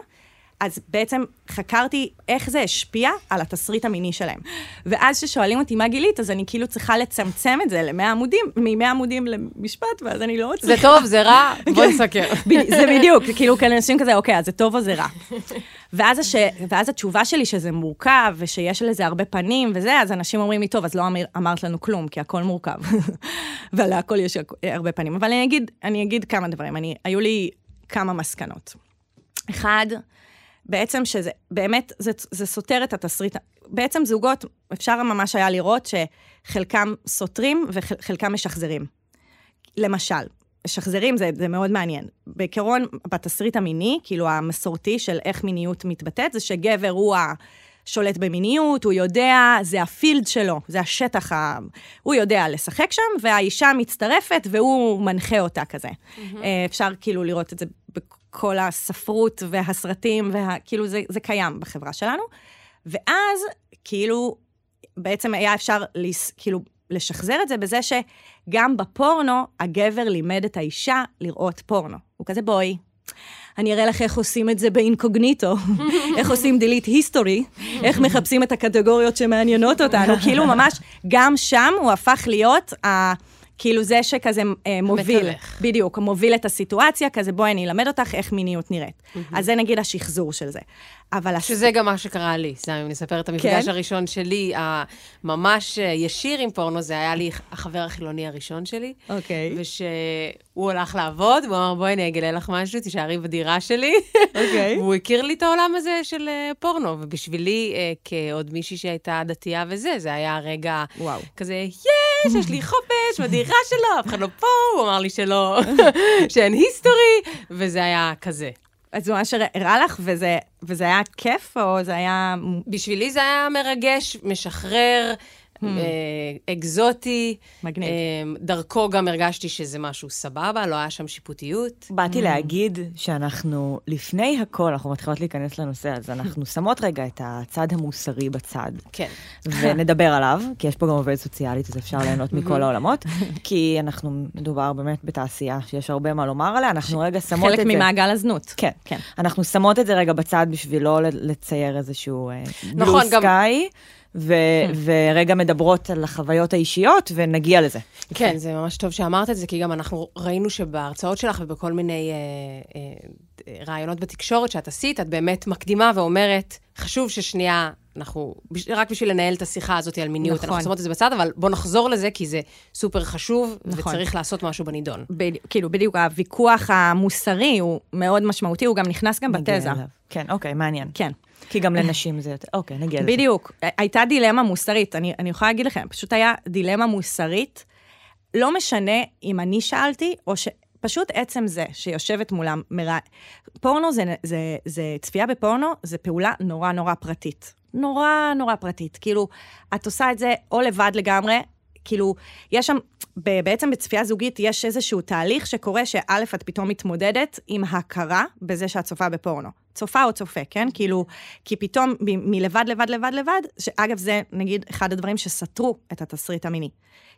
אז בעצם חקרתי איך זה השפיע על התסריט המיני שלהם. ואז כששואלים אותי מה גילית, אז אני כאילו צריכה לצמצם את זה ל-100 עמודים, מ-100 עמודים למשפט, ואז אני לא זה צריכה... טוב, זה רע, בוא נסכם. ב- זה בדיוק, כאילו כאלה אנשים כזה, אוקיי, אז זה טוב או זה רע. ואז, הש... ואז התשובה שלי שזה מורכב, ושיש לזה הרבה פנים וזה, אז אנשים אומרים לי, טוב, אז לא אמר... אמרת לנו כלום, כי הכל מורכב. ולהכל יש הרבה פנים. אבל אני אגיד, אני אגיד כמה דברים. אני, היו לי כמה מסקנות. אחד, בעצם שזה, באמת, זה, זה סותר את התסריט, בעצם זוגות, אפשר ממש היה לראות שחלקם סותרים וחלקם משחזרים. למשל, משחזרים זה, זה מאוד מעניין. בעיקרון, בתסריט המיני, כאילו המסורתי של איך מיניות מתבטאת, זה שגבר הוא ה... שולט במיניות, הוא יודע, זה הפילד שלו, זה השטח, ה... הוא יודע לשחק שם, והאישה מצטרפת והוא מנחה אותה כזה. Mm-hmm. אפשר כאילו לראות את זה בכל הספרות והסרטים, וה... כאילו זה, זה קיים בחברה שלנו. ואז, כאילו, בעצם היה אפשר לס... כאילו לשחזר את זה בזה שגם בפורנו, הגבר לימד את האישה לראות פורנו. הוא כזה, בואי. אני אראה לך איך עושים את זה באינקוגניטו, איך עושים delete history, איך מחפשים את הקטגוריות שמעניינות אותנו, כאילו ממש, גם שם הוא הפך להיות ה... כאילו זה שכזה אה, מוביל, מתווך. בדיוק, מוביל את הסיטואציה, כזה בואי אני אלמד אותך איך מיניות נראית. Mm-hmm. אז זה נגיד השחזור של זה. אבל... שזה גם מה שקרה לי, סתם, אם נספר את המפגש כן? הראשון שלי, הממש אה, ישיר עם פורנו, זה היה לי החבר החילוני הראשון שלי. אוקיי. ושהוא הלך לעבוד, והוא אמר, בואי אני אגלה לך משהו, תישארי בדירה שלי. אוקיי. והוא הכיר לי את העולם הזה של אה, פורנו, ובשבילי, אה, כעוד מישהי שהייתה דתייה וזה, זה היה רגע וואו. כזה, יש, יש לי חופש בדירה שלו, אף אחד לא פה, הוא אמר לי שלא, שאין היסטורי, וזה היה כזה. אז הוא ממש הראה לך, וזה, וזה היה כיף, או זה היה... בשבילי זה היה מרגש, משחרר. Hmm. אה, אקזוטי. מגניב. אה, דרכו גם הרגשתי שזה משהו סבבה, לא היה שם שיפוטיות. באתי hmm. להגיד שאנחנו, לפני הכל, אנחנו מתחילות להיכנס לנושא הזה, אנחנו שמות רגע את הצד המוסרי בצד. כן. ונדבר עליו, כי יש פה גם עובדת סוציאלית, אז אפשר ליהנות מכל העולמות, כי אנחנו, מדובר באמת בתעשייה שיש הרבה מה לומר עליה, אנחנו רגע שמות את זה... חלק ממעגל הזנות. כן, כן. אנחנו שמות את זה רגע בצד בשביל לא לצייר איזשהו בלו נכון, סקאי. ו- ורגע מדברות על החוויות האישיות, ונגיע לזה. כן, זה ממש טוב שאמרת את זה, כי גם אנחנו ראינו שבהרצאות שלך ובכל מיני אה, אה, רעיונות בתקשורת שאת עשית, את באמת מקדימה ואומרת, חשוב ששנייה, אנחנו, רק בשביל לנהל את השיחה הזאת על מיניות, נכון. אנחנו שמות את זה בצד, אבל בואו נחזור לזה, כי זה סופר חשוב, נכון. וצריך לעשות משהו בנידון. ב- כאילו, בדיוק, הוויכוח המוסרי הוא מאוד משמעותי, הוא גם נכנס גם בתזה. כן, אוקיי, מעניין. כן. כי גם לנשים זה יותר, אוקיי, נגיע לזה. בדיוק. הייתה דילמה מוסרית, אני, אני יכולה להגיד לכם, פשוט היה דילמה מוסרית. לא משנה אם אני שאלתי, או ש... פשוט עצם זה שיושבת מולם מרא... פורנו זה, זה, זה, צפייה בפורנו זה פעולה נורא נורא פרטית. נורא נורא פרטית. כאילו, את עושה את זה או לבד לגמרי, כאילו, יש שם, בעצם בצפייה זוגית יש איזשהו תהליך שקורה שא', את פתאום מתמודדת עם הכרה בזה שאת צופה בפורנו. צופה או צופה, כן? כאילו, כי פתאום מ- מלבד, לבד, לבד, לבד, שאגב, זה נגיד אחד הדברים שסתרו את התסריט המיני.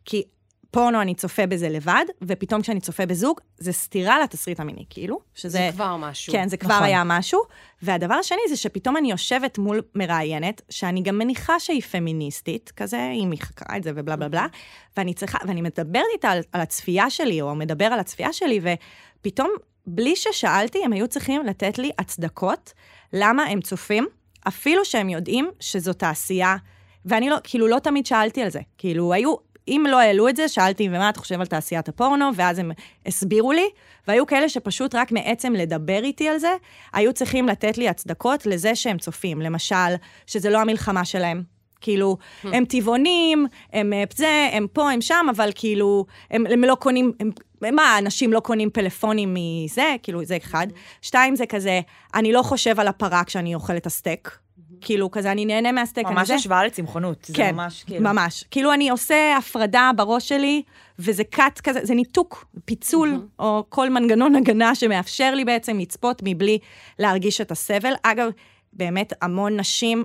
כי פורנו אני צופה בזה לבד, ופתאום כשאני צופה בזוג, זה סתירה לתסריט המיני, כאילו. שזה... זה כבר משהו. כן, זה כבר נכון. היה משהו. והדבר השני זה שפתאום אני יושבת מול מראיינת, שאני גם מניחה שהיא פמיניסטית, כזה, אם היא חקרה את זה ובלה בלה בלה, ואני צריכה, ואני מדברת איתה על, על הצפייה שלי, או מדבר על הצפייה שלי, ופתאום, בלי ששאלתי, הם היו צריכים לתת לי הצדקות למה הם צופים, אפילו שהם יודעים שזו תעשייה. ואני לא, כאילו, לא תמיד שאלתי על זה. כאילו, היו אם לא העלו את זה, שאלתי, ומה אתה חושב על תעשיית הפורנו? ואז הם הסבירו לי, והיו כאלה שפשוט רק מעצם לדבר איתי על זה, היו צריכים לתת לי הצדקות לזה שהם צופים. למשל, שזה לא המלחמה שלהם. כאילו, hmm. הם טבעונים, הם אה, זה, הם פה, הם שם, אבל כאילו, הם, הם לא קונים, הם, מה, אנשים לא קונים פלאפונים מזה? כאילו, זה אחד. שתיים, זה כזה, אני לא חושב על הפרה כשאני אוכל את הסטייק. כאילו, כזה, אני נהנה מהסטייק. ממש השוואה לצמחונות. כן, ממש, כאילו... ממש. כאילו, אני עושה הפרדה בראש שלי, וזה קאט כזה, זה ניתוק, פיצול, mm-hmm. או כל מנגנון הגנה שמאפשר לי בעצם לצפות מבלי להרגיש את הסבל. אגב, באמת המון נשים,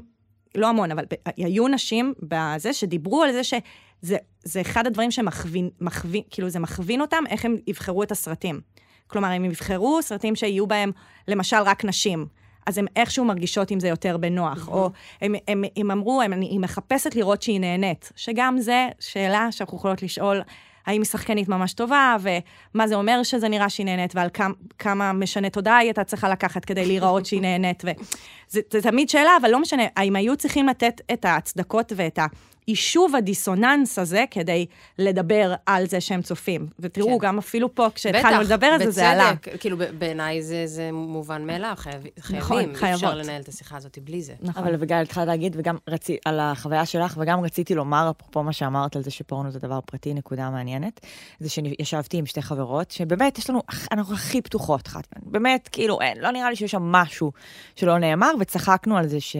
לא המון, אבל היו נשים בזה שדיברו על זה שזה זה אחד הדברים שמכווין, מכווין, כאילו, זה מכווין אותם, איך הם יבחרו את הסרטים. כלומר, הם יבחרו סרטים שיהיו בהם, למשל, רק נשים. אז הן איכשהו מרגישות עם זה יותר בנוח. או הם, הם, הם אמרו, הם, אני מחפשת לראות שהיא נהנית, שגם זה שאלה שאנחנו יכולות לשאול. האם היא שחקנית ממש טובה, ומה זה אומר שזה נראה שהיא נהנית, ועל כמה, כמה משנה תודעה היא הייתה צריכה לקחת כדי להיראות שהיא נהנית. וזה זה תמיד שאלה, אבל לא משנה, האם היו צריכים לתת את ההצדקות ואת יישוב הדיסוננס הזה כדי לדבר על זה שהם צופים. ותראו, כן. גם אפילו פה, כשהתחלנו לדבר על זה, זה עלה. בצדק, כאילו, ב- בעיניי זה, זה מובן מאליו, חייב, חייבים. נכון, אי אפשר חייבות. לנהל את השיחה הזאת בלי זה. נכון. אבל אביגיל, התחלת להגיד, וגם רצי, על החוויה שלך, וגם רציתי לומר, אפרופו מה שאמרת על זה שפורנו זה דבר פרטי, נקודה מעניינת, זה שישבתי עם שתי חברות, שבאמת, יש לנו, אנחנו הכי פתוחות אחת. באמת, כאילו, אין, לא נראה לי שיש שם משהו שלא נאמר, וצחקנו על זה ש...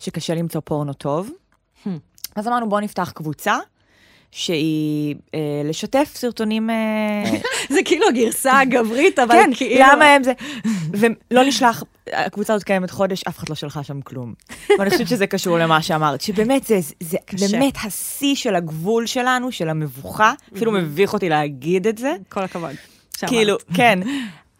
שקשה למצוא פורנו טוב. אז אמרנו, בואו נפתח קבוצה. שהיא אה, לשתף סרטונים... אה, זה כאילו הגרסה הגברית, אבל כן, כאילו... למה הם זה... ולא נשלח, הקבוצה הזאת קיימת חודש, אף אחד לא שלחה שם כלום. ואני חושבת שזה קשור למה שאמרת, שבאמת זה, זה קשה. באמת השיא של הגבול שלנו, של המבוכה, אפילו מביך אותי להגיד את זה. כל הכבוד. שאמרת. כאילו, כן,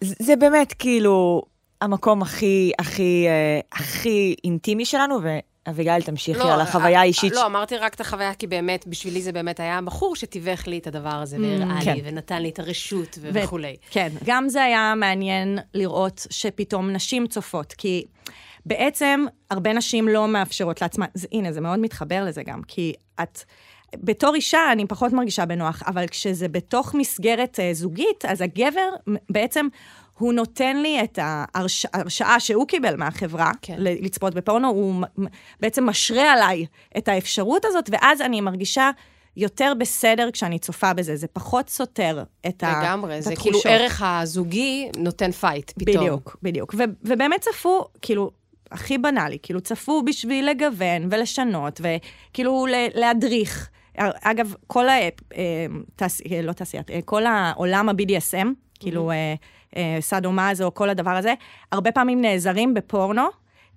זה זה באמת כאילו המקום הכי, הכי, אה, הכי אינטימי שלנו, ואביגיל, תמשיכי על החוויה אה, האישית. לא, אמרתי רק את החוויה, כי באמת, בשבילי זה באמת היה הבחור שתיווך לי את הדבר הזה, והראה כן. לי, ונתן לי את הרשות ו- וכולי. כן, גם זה היה מעניין לראות שפתאום נשים צופות, כי בעצם הרבה נשים לא מאפשרות לעצמן, זה, הנה, זה מאוד מתחבר לזה גם, כי את... בתור אישה אני פחות מרגישה בנוח, אבל כשזה בתוך מסגרת uh, זוגית, אז הגבר בעצם, הוא נותן לי את ההרש- ההרשאה שהוא קיבל מהחברה, כן. לצפות בפורנו, הוא בעצם משרה עליי את האפשרות הזאת, ואז אני מרגישה יותר בסדר כשאני צופה בזה. זה פחות סותר את, ה- לגמרי, זה כאילו התחושות. ערך הזוגי נותן fight, פתאום. בדיוק, בדיוק. ו- ובאמת צפו, כאילו, הכי בנאלי, כאילו, צפו בשביל לגוון ולשנות, וכאילו להדריך. אגב, כל ה... אה, תעש... אה, לא תעשיית, אה, כל העולם ה-BDSM, כאילו, אה, אה, סאדו-מאזו, כל הדבר הזה, הרבה פעמים נעזרים בפורנו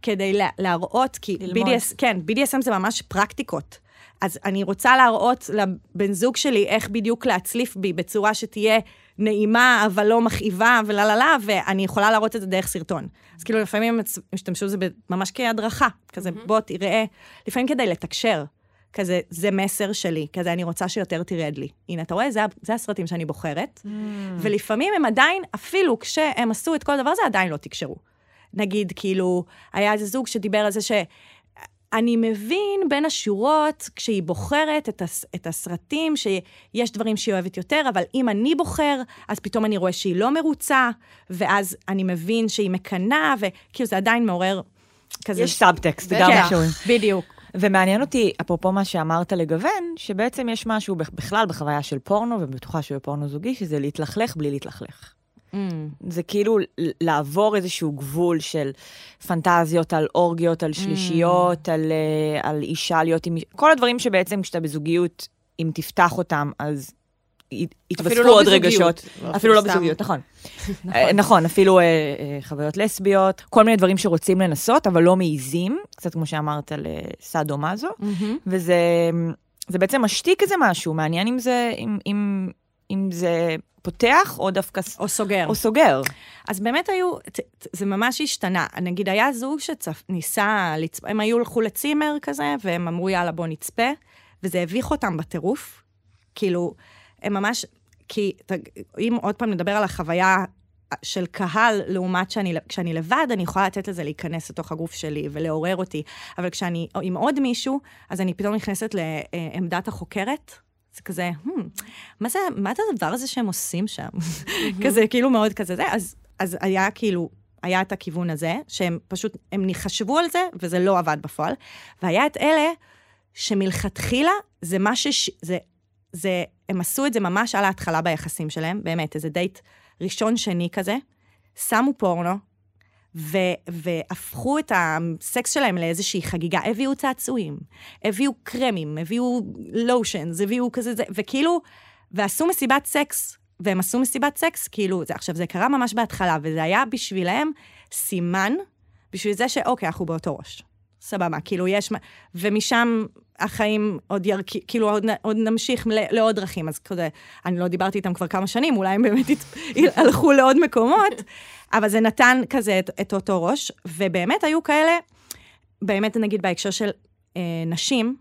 כדי לה- להראות, כי. BDS, כן, BDSM זה ממש פרקטיקות. אז אני רוצה להראות לבן זוג שלי איך בדיוק להצליף בי בצורה שתהיה נעימה, אבל לא מכאיבה, ולה לה לה, ואני יכולה להראות את זה דרך סרטון. אז כאילו, לפעמים הם השתמשו בזה ממש כהדרכה, כזה, בוא תראה, לפעמים כדי לתקשר. כזה, זה מסר שלי, כזה, אני רוצה שיותר תרד לי. הנה, אתה רואה? זה, זה הסרטים שאני בוחרת. ולפעמים הם עדיין, אפילו כשהם עשו את כל הדבר הזה, עדיין לא תקשרו. נגיד, כאילו, היה איזה זוג שדיבר על זה ש... אני מבין בין השורות, כשהיא בוחרת את, הס, את הסרטים, שיש דברים שהיא אוהבת יותר, אבל אם אני בוחר, אז פתאום אני רואה שהיא לא מרוצה, ואז אני מבין שהיא מקנאה, וכאילו זה עדיין מעורר כזה... יש סאבטקסט. גם כן. בדיוק. ומעניין אותי, אפרופו מה שאמרת לגוון, שבעצם יש משהו בכ- בכלל בחוויה של פורנו, ובטוחה שהוא פורנו זוגי, שזה להתלכלך בלי להתלכלך. Mm. זה כאילו לעבור איזשהו גבול של פנטזיות על אורגיות, על שלישיות, על, אה, על אישה להיות עם... כל הדברים שבעצם כשאתה בזוגיות, אם תפתח אותם, אז לא עוד. רגשות. לא, אפילו לא סתם. בזוגיות, נכון. אה, נכון, אפילו אה, אה, חוויות לסביות, כל מיני דברים שרוצים לנסות, אבל לא מעיזים, קצת כמו שאמרת על סאדו מאזו, וזה זה בעצם משתיק איזה משהו, מעניין אם זה, אם, זה פותח או דווקא או סוגר. או סוגר. אז באמת היו, זה ממש השתנה. נגיד, היה זוג שניסה, לצפ... הם היו הלכו לצימר כזה, והם אמרו, יאללה, בוא נצפה, וזה הביך אותם בטירוף. כאילו, הם ממש, כי אם עוד פעם נדבר על החוויה של קהל, לעומת שאני, כשאני לבד, אני יכולה לתת לזה להיכנס לתוך הגוף שלי ולעורר אותי. אבל כשאני עם עוד מישהו, אז אני פתאום נכנסת לעמדת החוקרת. זה כזה, hmm, מה זה, מה זה הדבר הזה שהם עושים שם? כזה, כאילו מאוד כזה זה. אז, אז היה כאילו, היה את הכיוון הזה, שהם פשוט, הם חשבו על זה, וזה לא עבד בפועל. והיה את אלה שמלכתחילה, זה מה שש... זה, זה, הם עשו את זה ממש על ההתחלה ביחסים שלהם, באמת, איזה דייט ראשון, שני כזה, שמו פורנו, ו, והפכו את הסקס שלהם לאיזושהי חגיגה. הביאו צעצועים, הביאו קרמים, הביאו lotions, הביאו כזה זה, וכאילו, ועשו מסיבת סקס, והם עשו מסיבת סקס, כאילו, זה, עכשיו, זה קרה ממש בהתחלה, וזה היה בשבילם סימן, בשביל זה שאוקיי, אנחנו באותו ראש. סבבה, כאילו, יש... ומשם החיים עוד ירק... כאילו, עוד, עוד נמשיך לעוד דרכים. אז כזה, אני לא דיברתי איתם כבר כמה שנים, אולי הם באמת הלכו לעוד מקומות, אבל זה נתן כזה את, את אותו ראש, ובאמת היו כאלה, באמת נגיד בהקשר של אה, נשים,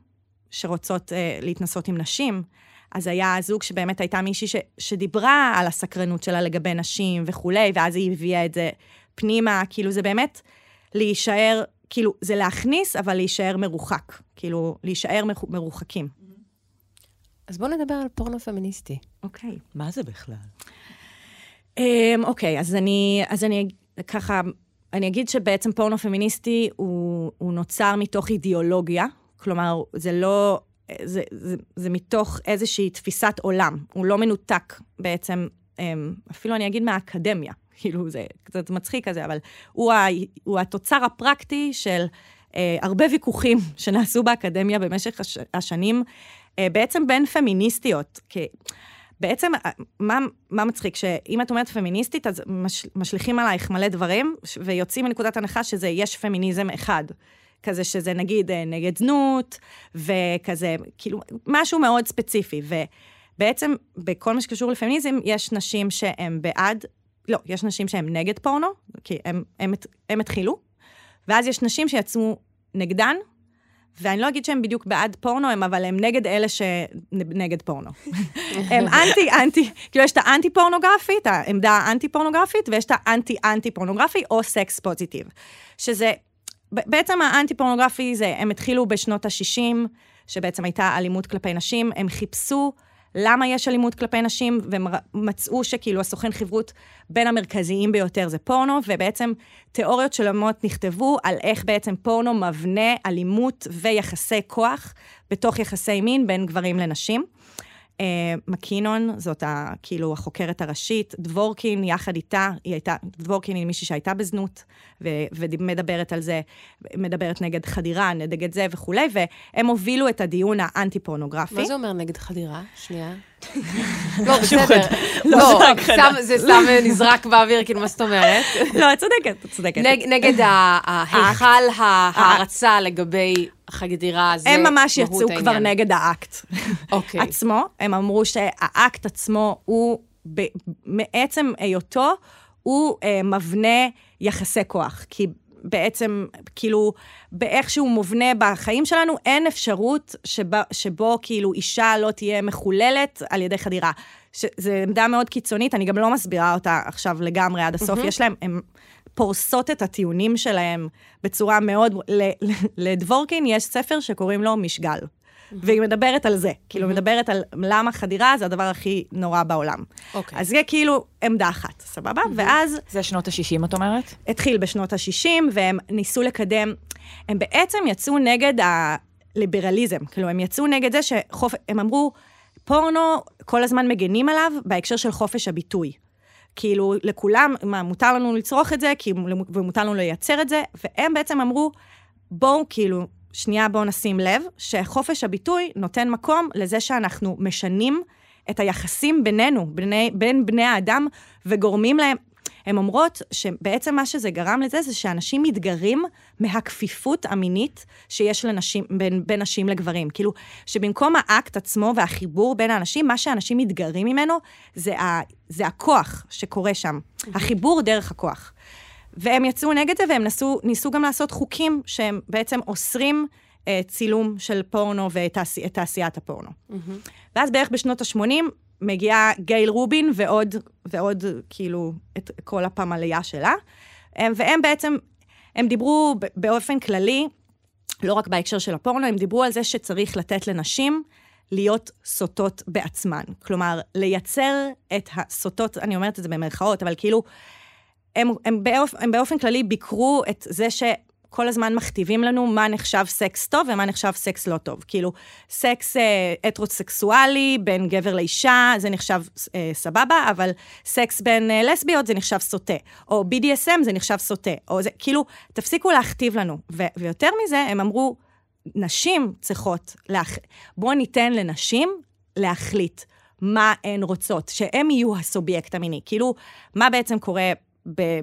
שרוצות אה, להתנסות עם נשים, אז היה זוג שבאמת הייתה מישהי ש, שדיברה על הסקרנות שלה לגבי נשים וכולי, ואז היא הביאה את זה פנימה, כאילו זה באמת להישאר כאילו, זה להכניס, אבל להישאר מרוחק. כאילו, להישאר מרוחקים. אז בואו נדבר על פורנו פמיניסטי. אוקיי. מה זה בכלל? Um, אוקיי, אז אני, אז אני ככה, אני אגיד שבעצם פורנו פמיניסטי הוא, הוא נוצר מתוך אידיאולוגיה, כלומר, זה לא, זה, זה, זה מתוך איזושהי תפיסת עולם, הוא לא מנותק בעצם, um, אפילו אני אגיד מהאקדמיה, כאילו זה קצת מצחיק כזה, אבל הוא, ה, הוא התוצר הפרקטי של הרבה ויכוחים שנעשו באקדמיה במשך הש, השנים, uh, בעצם בין פמיניסטיות. כי, בעצם, מה, מה מצחיק? שאם את אומרת פמיניסטית, אז מש, משליכים עלייך מלא דברים, ויוצאים מנקודת הנחה שזה, יש פמיניזם אחד. כזה שזה נגיד אה, נגד זנות, וכזה, כאילו, משהו מאוד ספציפי. ובעצם, בכל מה שקשור לפמיניזם, יש נשים שהן בעד, לא, יש נשים שהן נגד פורנו, כי הם התחילו, ואז יש נשים שיצאו נגדן, ואני לא אגיד שהם בדיוק בעד פורנו, הם, אבל הם נגד אלה שנגד פורנו. הם אנטי, אנטי, כאילו יש את האנטי-פורנוגרפית, העמדה האנטי-פורנוגרפית, ויש את האנטי-אנטי-פורנוגרפי או סקס פוזיטיב. שזה, בעצם האנטי-פורנוגרפי זה, הם התחילו בשנות ה-60, שבעצם הייתה אלימות כלפי נשים, הם חיפשו למה יש אלימות כלפי נשים, והם מצאו שכאילו הסוכן חברות בין המרכזיים ביותר זה פורנו, ובעצם תיאוריות שלמות נכתבו על איך בעצם פורנו מבנה אלימות ויחסי כוח בתוך יחסי מין בין גברים לנשים. אה, מקינון, זאת ה, כאילו החוקרת הראשית, דבורקין יחד איתה, היא הייתה, דבורקין היא מישהי שהייתה בזנות, ו, ומדברת על זה, מדברת נגד חדירה, נגד זה וכולי, והם הובילו את הדיון האנטי-פורנוגרפי. מה זה אומר נגד חדירה? שנייה. לא, בסדר. לא, זה סתם נזרק באוויר, כאילו, מה זאת אומרת? לא, את צודקת, את צודקת. נג- נגד ה- ההיכל ההערצה לגבי החדירה, זה הם ממש יצאו כבר. נגד האקט. אוקיי. עצמו, הם אמרו שהאקט עצמו הוא, מעצם היותו, הוא אה, מבנה יחסי כוח. כי בעצם, כאילו, באיך שהוא מובנה בחיים שלנו, אין אפשרות שבו, שבו כאילו אישה לא תהיה מחוללת על ידי חדירה. זו עמדה מאוד קיצונית, אני גם לא מסבירה אותה עכשיו לגמרי עד הסוף. יש להם, הם פורסות את הטיעונים שלהם בצורה מאוד... לדבורקין יש ספר שקוראים לו משגל. והיא מדברת על זה, כאילו, מדברת על למה חדירה זה הדבר הכי נורא בעולם. אוקיי. אז זה כאילו עמדה אחת, סבבה? ואז זה שנות ה-60, את אומרת? התחיל בשנות ה-60, והם ניסו לקדם, הם בעצם יצאו נגד הליברליזם. כאילו, הם יצאו נגד זה שחופ... הם אמרו, פורנו, כל הזמן מגנים עליו בהקשר של חופש הביטוי. כאילו, לכולם, מה, מותר לנו לצרוך את זה, כי, ומותר לנו לייצר את זה, והם בעצם אמרו, בואו, כאילו, שנייה, בואו נשים לב, שחופש הביטוי נותן מקום לזה שאנחנו משנים את היחסים בינינו, בני, בין בני האדם, וגורמים להם... הן אומרות שבעצם מה שזה גרם לזה, זה שאנשים מתגרים מהכפיפות המינית שיש לנשים, בין, בין נשים לגברים. כאילו, שבמקום האקט עצמו והחיבור בין האנשים, מה שאנשים מתגרים ממנו זה, ה, זה הכוח שקורה שם. החיבור דרך הכוח. והם יצאו נגד זה, והם נסו, ניסו גם לעשות חוקים שהם בעצם אוסרים אה, צילום של פורנו ואת תעשי, תעשיית הפורנו. ואז בערך בשנות ה-80 מגיעה גייל רובין ועוד, ועוד כאילו, את כל הפמליה שלה. הם, והם בעצם, הם דיברו באופן כללי, לא רק בהקשר של הפורנו, הם דיברו על זה שצריך לתת לנשים להיות סוטות בעצמן. כלומר, לייצר את הסוטות, אני אומרת את זה במרכאות, אבל כאילו, הם, הם, באופ, הם באופן כללי ביקרו את זה שכל הזמן מכתיבים לנו מה נחשב סקס טוב ומה נחשב סקס לא טוב. כאילו, סקס אה, הטרוסקסואלי בין גבר לאישה, זה נחשב אה, סבבה, אבל סקס בין אה, לסביות זה נחשב סוטה. או BDSM זה נחשב סוטה. או זה, כאילו, תפסיקו להכתיב לנו. ו, ויותר מזה, הם אמרו, נשים צריכות, להח... בואו ניתן לנשים להחליט מה הן רוצות, שהן יהיו הסובייקט המיני. כאילו, מה בעצם קורה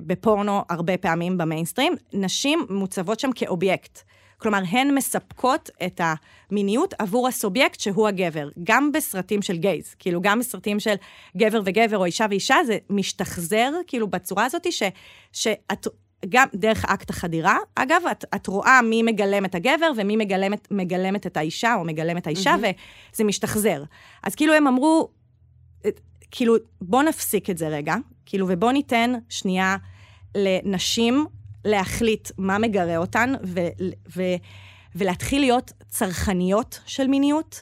בפורנו הרבה פעמים במיינסטרים, נשים מוצבות שם כאובייקט. כלומר, הן מספקות את המיניות עבור הסובייקט שהוא הגבר. גם בסרטים של גייז, כאילו, גם בסרטים של גבר וגבר או אישה ואישה, זה משתחזר, כאילו, בצורה הזאת, ש, שאת, גם דרך אקט החדירה, אגב, את, את רואה מי מגלם את הגבר ומי מגלמת, מגלמת את האישה, או מגלם את האישה, mm-hmm. וזה משתחזר. אז כאילו, הם אמרו, כאילו, בוא נפסיק את זה רגע, כאילו, ובוא ניתן שנייה לנשים להחליט מה מגרה אותן, ו, ו, ולהתחיל להיות צרכניות של מיניות,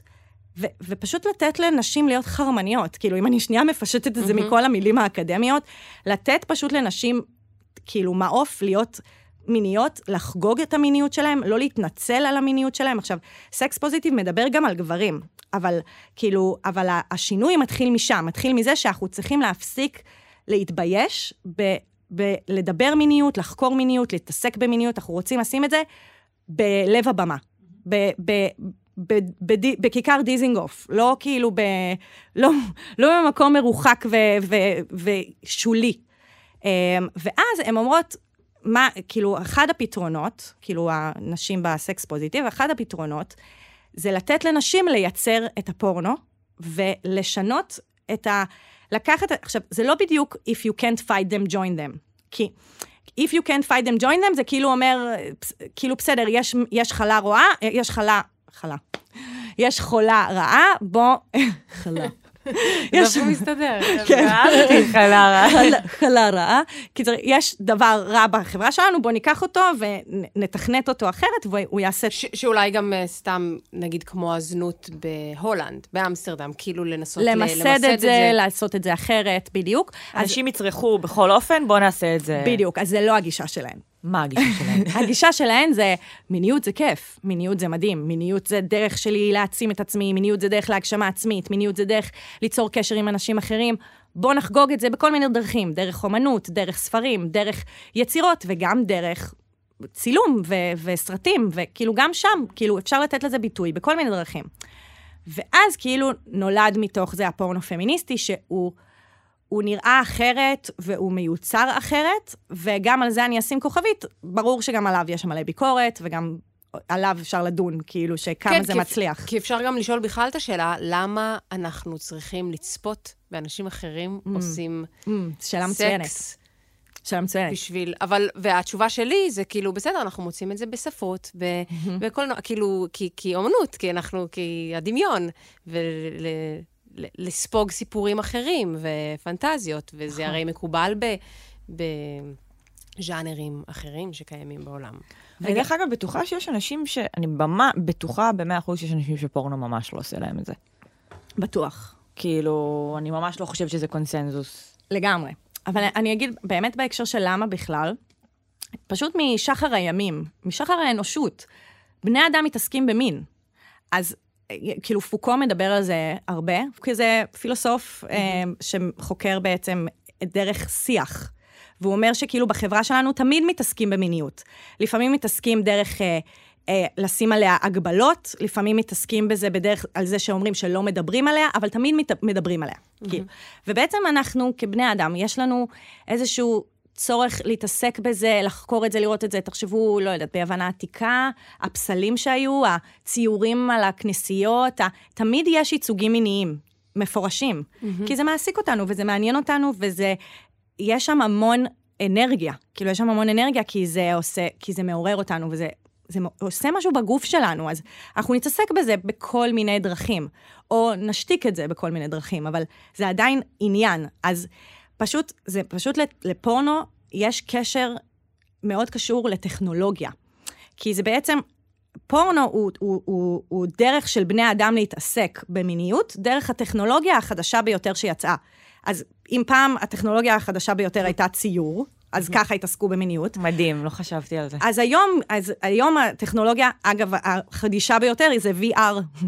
ו, ופשוט לתת לנשים להיות חרמניות. כאילו, אם אני שנייה מפשטת את זה מהמם. מכל המילים האקדמיות, לתת פשוט לנשים, כאילו, מעוף להיות מיניות, לחגוג את המיניות שלהם, לא להתנצל על המיניות שלהם. עכשיו, סקס פוזיטיב מדבר גם על גברים, אבל כאילו, אבל השינוי מתחיל משם, מתחיל מזה שאנחנו צריכים להפסיק להתבייש ב... בלדבר מיניות, לחקור מיניות, להתעסק במיניות, אנחנו רוצים לשים את זה בלב הבמה. ב, ב, ב, בד, בכיכר דיזינגוף, לא כאילו ב... לא, לא במקום מרוחק ו, ו, ושולי. אמ, ואז הן אומרות, מה, כאילו, אחד הפתרונות, כאילו, הנשים בסקס פוזיטיב, אחד הפתרונות, זה לתת לנשים לייצר את הפורנו, ולשנות את ה... לקחת, עכשיו, זה לא בדיוק If you can't fight them, join them. כי If you can't fight them, join them, זה כאילו אומר, כאילו, בסדר, יש, יש חלה רואה, יש חלה, חלה. יש חולה רעה, בוא... חלה. יש- זה דווקא מסתדר. כן. אהבתי חלה רעה. חלה- רעה. קיצר, יש דבר רע בחברה שלנו, בוא ניקח אותו ונתכנת אותו אחרת, והוא יעשה... שאולי גם אה, סתם, נגיד, כמו הזנות בהולנד, באמסטרדם, כאילו לנסות ל- למסד את זה, לעשות את זה אחרת, בדיוק. אז אנשים יצרכו בכל אופן, בואו נעשה את זה. בדיוק, אז זה לא הגישה שלהם. מה הגישה שלהם? הגישה שלהן זה, מיניות זה כיף, מיניות זה מדהים, מיניות זה דרך שלי להעצים את עצמי, מיניות זה דרך להגשמה עצמית, מיניות זה דרך ליצור קשר עם אנשים אחרים. בואו נחגוג את זה בכל מיני דרכים, דרך אומנות, דרך ספרים, דרך יצירות, וגם דרך צילום ו- וסרטים, וכאילו גם שם, כאילו אפשר לתת לזה ביטוי בכל מיני דרכים. ואז כאילו נולד מתוך זה הפורנו פמיניסטי, שהוא הוא נראה אחרת והוא מיוצר אחרת, וגם על זה אני אשים כוכבית. ברור שגם עליו יש מלא ביקורת, וגם עליו אפשר לדון, כאילו, שכמה כן, זה כי- מצליח. כי אפשר גם לשאול בכלל את השאלה, למה אנחנו צריכים לצפות באנשים אחרים עושים Mm, שאלה מצוינת. סקס שאלה מצוינת. בשביל... אבל, והתשובה שלי זה כאילו, בסדר, אנחנו מוצאים את זה בשפות, ב, בקולנוע, כאילו, כי, כי אומנות, כי אנחנו, כי הדמיון, ולספוג סיפורים אחרים ופנטזיות, וזה הרי מקובל ב... בז'אנרים אחרים שקיימים בעולם. אני דרך אגב בטוחה שיש אנשים ש... אני במה, בטוחה במאה אחוז שיש אנשים שפורנו ממש לא עושה להם את זה. בטוח. כאילו, אני ממש לא חושבת שזה קונסנזוס. לגמרי. אבל אני אגיד, באמת בהקשר של למה בכלל, פשוט משחר הימים, משחר האנושות, בני אדם מתעסקים במין. אז כאילו פוקו מדבר על זה הרבה, כי זה פילוסוף אה, שחוקר בעצם דרך שיח. והוא אומר שכאילו בחברה שלנו תמיד מתעסקים במיניות. לפעמים מתעסקים דרך אה, אה, לשים עליה הגבלות, לפעמים מתעסקים בזה בדרך, על זה שאומרים שלא מדברים עליה, אבל תמיד מת, מדברים עליה. כאילו. ובעצם אנחנו כבני אדם, יש לנו איזשהו צורך להתעסק בזה, לחקור את זה, לראות את זה. תחשבו, לא יודעת, ביוון העתיקה, הפסלים שהיו, הציורים על הכנסיות, ה... תמיד יש ייצוגים מיניים מפורשים. כי זה מעסיק אותנו, וזה מעניין אותנו, וזה... יש שם המון אנרגיה. כאילו, יש שם המון אנרגיה, כי זה עושה, כי זה מעורר אותנו, וזה זה עושה משהו בגוף שלנו, אז אנחנו נתעסק בזה בכל מיני דרכים, או נשתיק את זה בכל מיני דרכים, אבל זה עדיין עניין. אז פשוט, זה פשוט לפורנו יש קשר מאוד קשור לטכנולוגיה. כי זה בעצם, פורנו הוא, הוא, הוא, הוא דרך של בני אדם להתעסק במיניות, דרך הטכנולוגיה החדשה ביותר שיצאה. אז אם פעם הטכנולוגיה החדשה ביותר הייתה ציור, אז ככה התעסקו במיניות. מדהים, לא חשבתי על זה. אז היום, אז היום הטכנולוגיה, אגב, החדישה ביותר היא זה VR.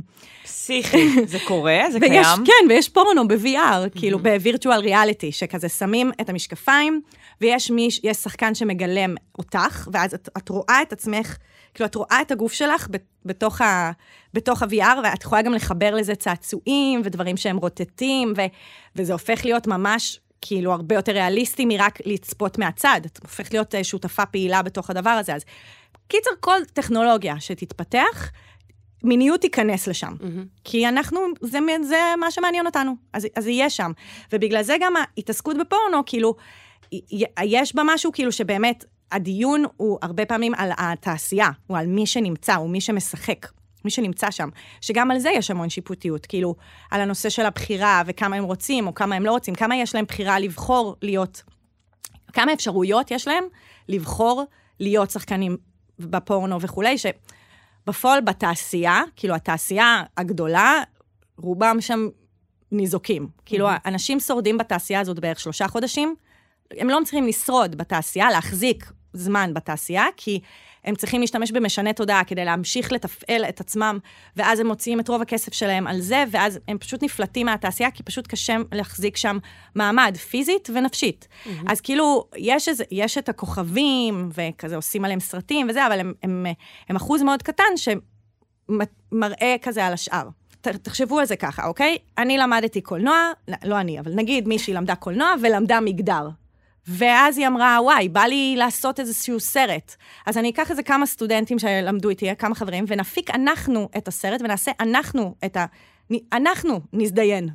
פסיכי, זה קורה? זה ויש, קיים? כן, ויש פורנו ב-VR, כאילו בווירטואל ריאליטי, שכזה שמים את המשקפיים, ויש מי, יש שחקן שמגלם אותך, ואז את, את רואה את עצמך, כאילו, את רואה את הגוף שלך בתוך, ה, בתוך ה-VR, ואת יכולה גם לחבר לזה צעצועים ודברים שהם רוטטים, ו, וזה הופך להיות ממש... כאילו הרבה יותר ריאליסטי מרק לצפות מהצד. את הופכת להיות אה, שותפה פעילה בתוך הדבר הזה. אז קיצר, כל טכנולוגיה שתתפתח, מיניות תיכנס לשם. Mm-hmm. כי אנחנו, זה, זה מה שמעניין אותנו, אז, אז יהיה שם. ובגלל זה גם ההתעסקות בפורנו, כאילו, יש בה משהו כאילו שבאמת, הדיון הוא הרבה פעמים על התעשייה, הוא על מי שנמצא, הוא מי שמשחק. מי שנמצא שם, שגם על זה יש המון שיפוטיות, כאילו, על הנושא של הבחירה וכמה הם רוצים או כמה הם לא רוצים, כמה יש להם בחירה לבחור להיות, כמה אפשרויות יש להם לבחור להיות שחקנים בפורנו וכולי, שבפועל בתעשייה, כאילו התעשייה הגדולה, רובם שם ניזוקים. כאילו, אנשים שורדים בתעשייה הזאת בערך שלושה חודשים, הם לא צריכים לשרוד בתעשייה, להחזיק זמן בתעשייה, כי הם צריכים להשתמש במשנה תודעה כדי להמשיך לתפעל את עצמם, ואז הם מוציאים את רוב הכסף שלהם על זה, ואז הם פשוט נפלטים מהתעשייה, כי פשוט קשה להחזיק שם מעמד, פיזית ונפשית. Mm-hmm. אז כאילו, יש, איזה, יש את הכוכבים, וכזה עושים עליהם סרטים וזה, אבל הם, הם, הם אחוז מאוד קטן שמראה כזה על השאר. תחשבו על זה ככה, אוקיי? אני למדתי קולנוע, לא אני, אבל נגיד מישהי למדה קולנוע ולמדה מגדר. ואז היא אמרה, וואי, בא לי לעשות איזשהו סרט. אז אני אקח איזה כמה סטודנטים שלמדו איתי, כמה חברים, ונפיק אנחנו את הסרט, ונעשה אנחנו את ה... אנחנו נזדיין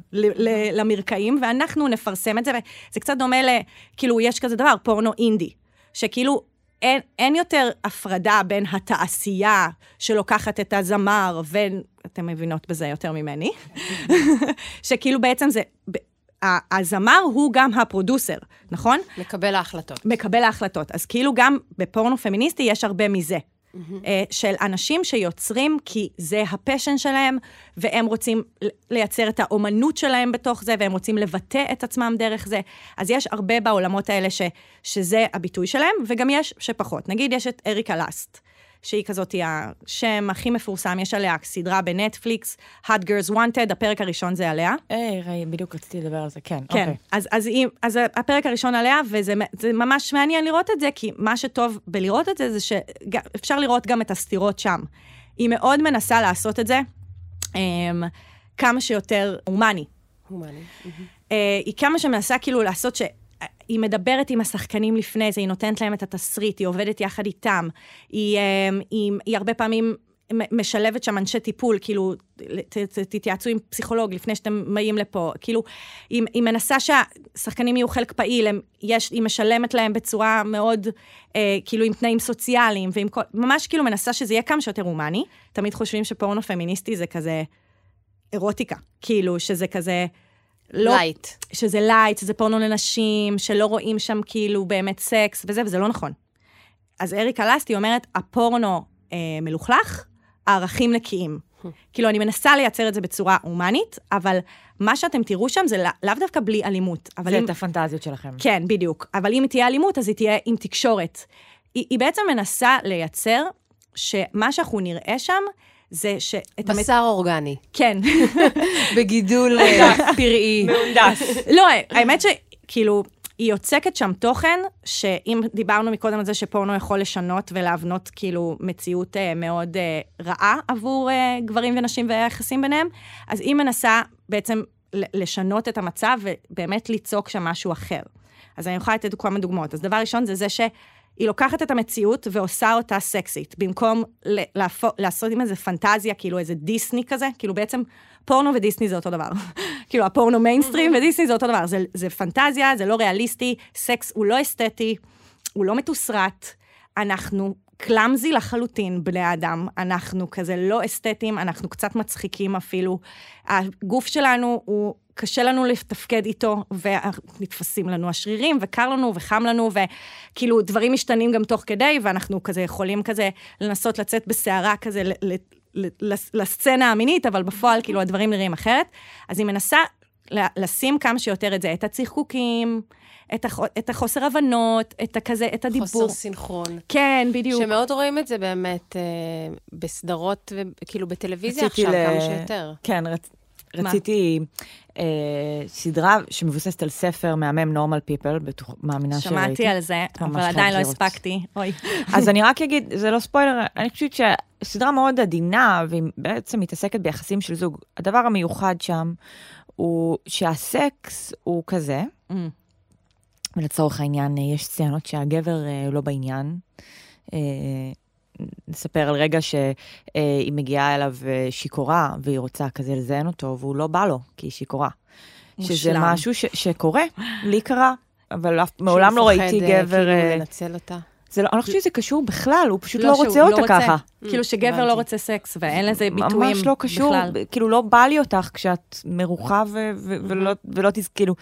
למרקעים, ואנחנו נפרסם את זה, וזה קצת דומה ל... כאילו, יש כזה דבר, פורנו אינדי, שכאילו, אין, אין יותר הפרדה בין התעשייה שלוקחת את הזמר, ואתם מבינות בזה יותר ממני, שכאילו בעצם זה... הזמר הוא גם הפרודוסר, נכון? מקבל ההחלטות. מקבל ההחלטות. אז כאילו גם בפורנו פמיניסטי יש הרבה מזה. Mm-hmm. של אנשים שיוצרים כי זה הפשן שלהם, והם רוצים לייצר את האומנות שלהם בתוך זה, והם רוצים לבטא את עצמם דרך זה. אז יש הרבה בעולמות האלה ש, שזה הביטוי שלהם, וגם יש שפחות. נגיד, יש את אריקה לאסט. שהיא כזאת השם הכי מפורסם, יש עליה סדרה בנטפליקס, Hot Girls Wanted, הפרק הראשון זה עליה. היי, בדיוק רציתי לדבר על זה, כן. כן, אוקיי. אז, אז, היא, אז הפרק הראשון עליה, וזה ממש מעניין לראות את זה, כי מה שטוב בלראות את זה, זה שאפשר לראות גם את הסתירות שם. היא מאוד מנסה לעשות את זה um, כמה שיותר הומני. הומני. Uh, היא כמה שמנסה כאילו לעשות ש... היא מדברת עם השחקנים לפני זה, היא נותנת להם את התסריט, היא עובדת יחד איתם, היא, אמ, היא, היא הרבה פעמים משלבת שם אנשי טיפול, כאילו, תתייעצו עם פסיכולוג לפני שאתם באים לפה. כאילו, היא, היא מנסה שהשחקנים יהיו חלק פעיל, הם, יש, היא משלמת להם בצורה מאוד, אה, כאילו, עם תנאים סוציאליים, ועם כל, ממש כאילו מנסה שזה יהיה כמה שיותר הומני. תמיד חושבים שפורנו פמיניסטי זה כזה אירוטיקה, כאילו, שזה כזה... לא... לייט. שזה לייט, שזה פורנו לנשים, שלא רואים שם כאילו באמת סקס וזה, וזה לא נכון. אז אריקה לאסט אומרת, הפורנו אה, מלוכלך, הערכים נקיים. כאילו, אני מנסה לייצר את זה בצורה הומנית, אבל מה שאתם תראו שם זה לאו דווקא בלי אלימות. זה אם... את הפנטזיות שלכם. כן, בדיוק. אבל אם תהיה אלימות, אז היא תהיה עם תקשורת. היא, היא בעצם מנסה לייצר שמה שאנחנו נראה שם, זה ש... בשר המת... אורגני. כן. בגידול אה, פראי. מהונדס. לא, האמת שכאילו, היא יוצקת שם תוכן, שאם דיברנו מקודם על זה שפורנו יכול לשנות ולהבנות כאילו מציאות אה, מאוד אה, רעה עבור אה, גברים ונשים והיחסים ביניהם, אז היא מנסה בעצם לשנות את המצב ובאמת ליצוק שם משהו אחר. אז אני יכולה לתת כמה דוגמאות. אז דבר ראשון זה זה ש... היא לוקחת את המציאות ועושה אותה סקסית, במקום להפו, לעשות עם איזה פנטזיה, כאילו איזה דיסני כזה, כאילו בעצם פורנו ודיסני זה אותו דבר. כאילו הפורנו מיינסטרים ודיסני זה אותו דבר, זה, זה פנטזיה, זה לא ריאליסטי, סקס הוא לא אסתטי, הוא לא מתוסרט, אנחנו קלאמזי לחלוטין, בני האדם. אנחנו כזה לא אסתטיים, אנחנו קצת מצחיקים אפילו. הגוף שלנו הוא קשה לנו לתפקד איתו, ונתפסים לנו השרירים, וקר לנו, וחם לנו, וכאילו דברים משתנים גם תוך כדי, ואנחנו כזה יכולים כזה לנסות לצאת בסערה כזה לסצנה המינית, אבל בפועל כאילו הדברים נראים אחרת. אז היא מנסה לשים כמה שיותר את זה, את הצחקוקים, את, הח... את החוסר הבנות, את הכזה, את הדיבור. חוסר סינכרון. כן, בדיוק. שמאוד רואים את זה באמת אה, בסדרות, כאילו בטלוויזיה עכשיו, ל... כמה שיותר. כן, רצ... רציתי אה, סדרה שמבוססת על ספר מהמם נורמל פיפל, מאמינה שראיתי. שמעתי על זה, אבל עדיין לא הספקתי. אוי. אז אני רק אגיד, זה לא ספוילר, אני חושבת שסדרה מאוד עדינה, והיא בעצם מתעסקת ביחסים של זוג. הדבר המיוחד שם הוא שהסקס הוא כזה, mm. ולצורך העניין יש סצנות שהגבר אה, לא בעניין. אה, נספר על רגע שהיא מגיעה אליו שיכורה, והיא רוצה כזה לזיין אותו, והוא לא בא לו, כי היא שיכורה. שזה משהו ש- שקורה, לי קרה, אבל מעולם לא ראיתי אה, גבר... כאילו אה, לנצל אותה. זה לא, אני לא חושבת שזה קשור בכלל, הוא פשוט לא, לא רוצה אותה לא ככה. כאילו שגבר לא רוצה סקס, ואין לזה ביטויים בכלל. ממש לא קשור, כאילו לא בא לי אותך כשאת מרוחה ולא, ולא תז... כאילו...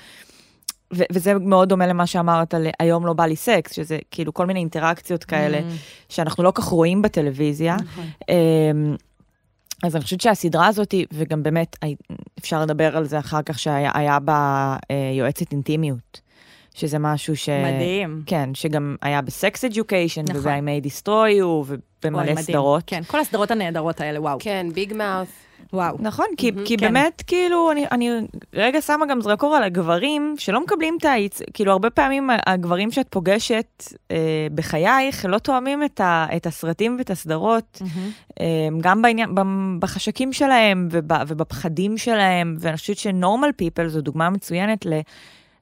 ו- וזה מאוד דומה למה שאמרת על היום לא בא לי סקס, שזה כאילו כל מיני אינטראקציות כאלה, Mm. שאנחנו לא כך רואים בטלוויזיה. נכון. אמ, אז אני חושבת שהסדרה הזאת, וגם באמת, אפשר לדבר על זה אחר כך, שהיה היה בה אה, יועצת אינטימיות, שזה משהו ש... מדהים. כן, שגם היה בסקס אדיוקיישן, נכון. וב-I may destroy you, ובמלא. סדרות. כן, כל הסדרות הנהדרות האלה, וואו. כן, ביג מאוף. וואו. נכון, כי, מהמם, כי כן. באמת, כאילו, אני, אני רגע שמה גם זרקור על הגברים שלא מקבלים את הייצ... כאילו, הרבה פעמים הגברים שאת פוגשת אה, בחייך לא תואמים את, ה, את הסרטים ואת הסדרות, מהמם. אה, גם בעניין, בחשקים שלהם וב, ובפחדים שלהם, ואני חושבת שנורמל פיפל זו דוגמה מצוינת ל...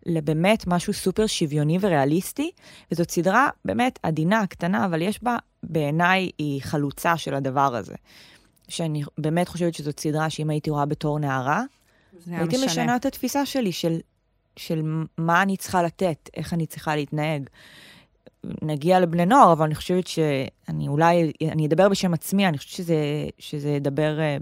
לבאמת משהו סופר שוויוני וריאליסטי, וזאת סדרה באמת עדינה, קטנה, אבל יש בה, בעיניי, היא חלוצה של הדבר הזה. שאני באמת חושבת שזאת סדרה שאם הייתי רואה בתור נערה, הייתי משנה. משנה את התפיסה שלי של, של מה אני צריכה לתת, איך אני צריכה להתנהג. נגיע לבני נוער, אבל אני חושבת שאני אולי, אני אדבר בשם עצמי, אני חושבת שזה, שזה ידבר, אה,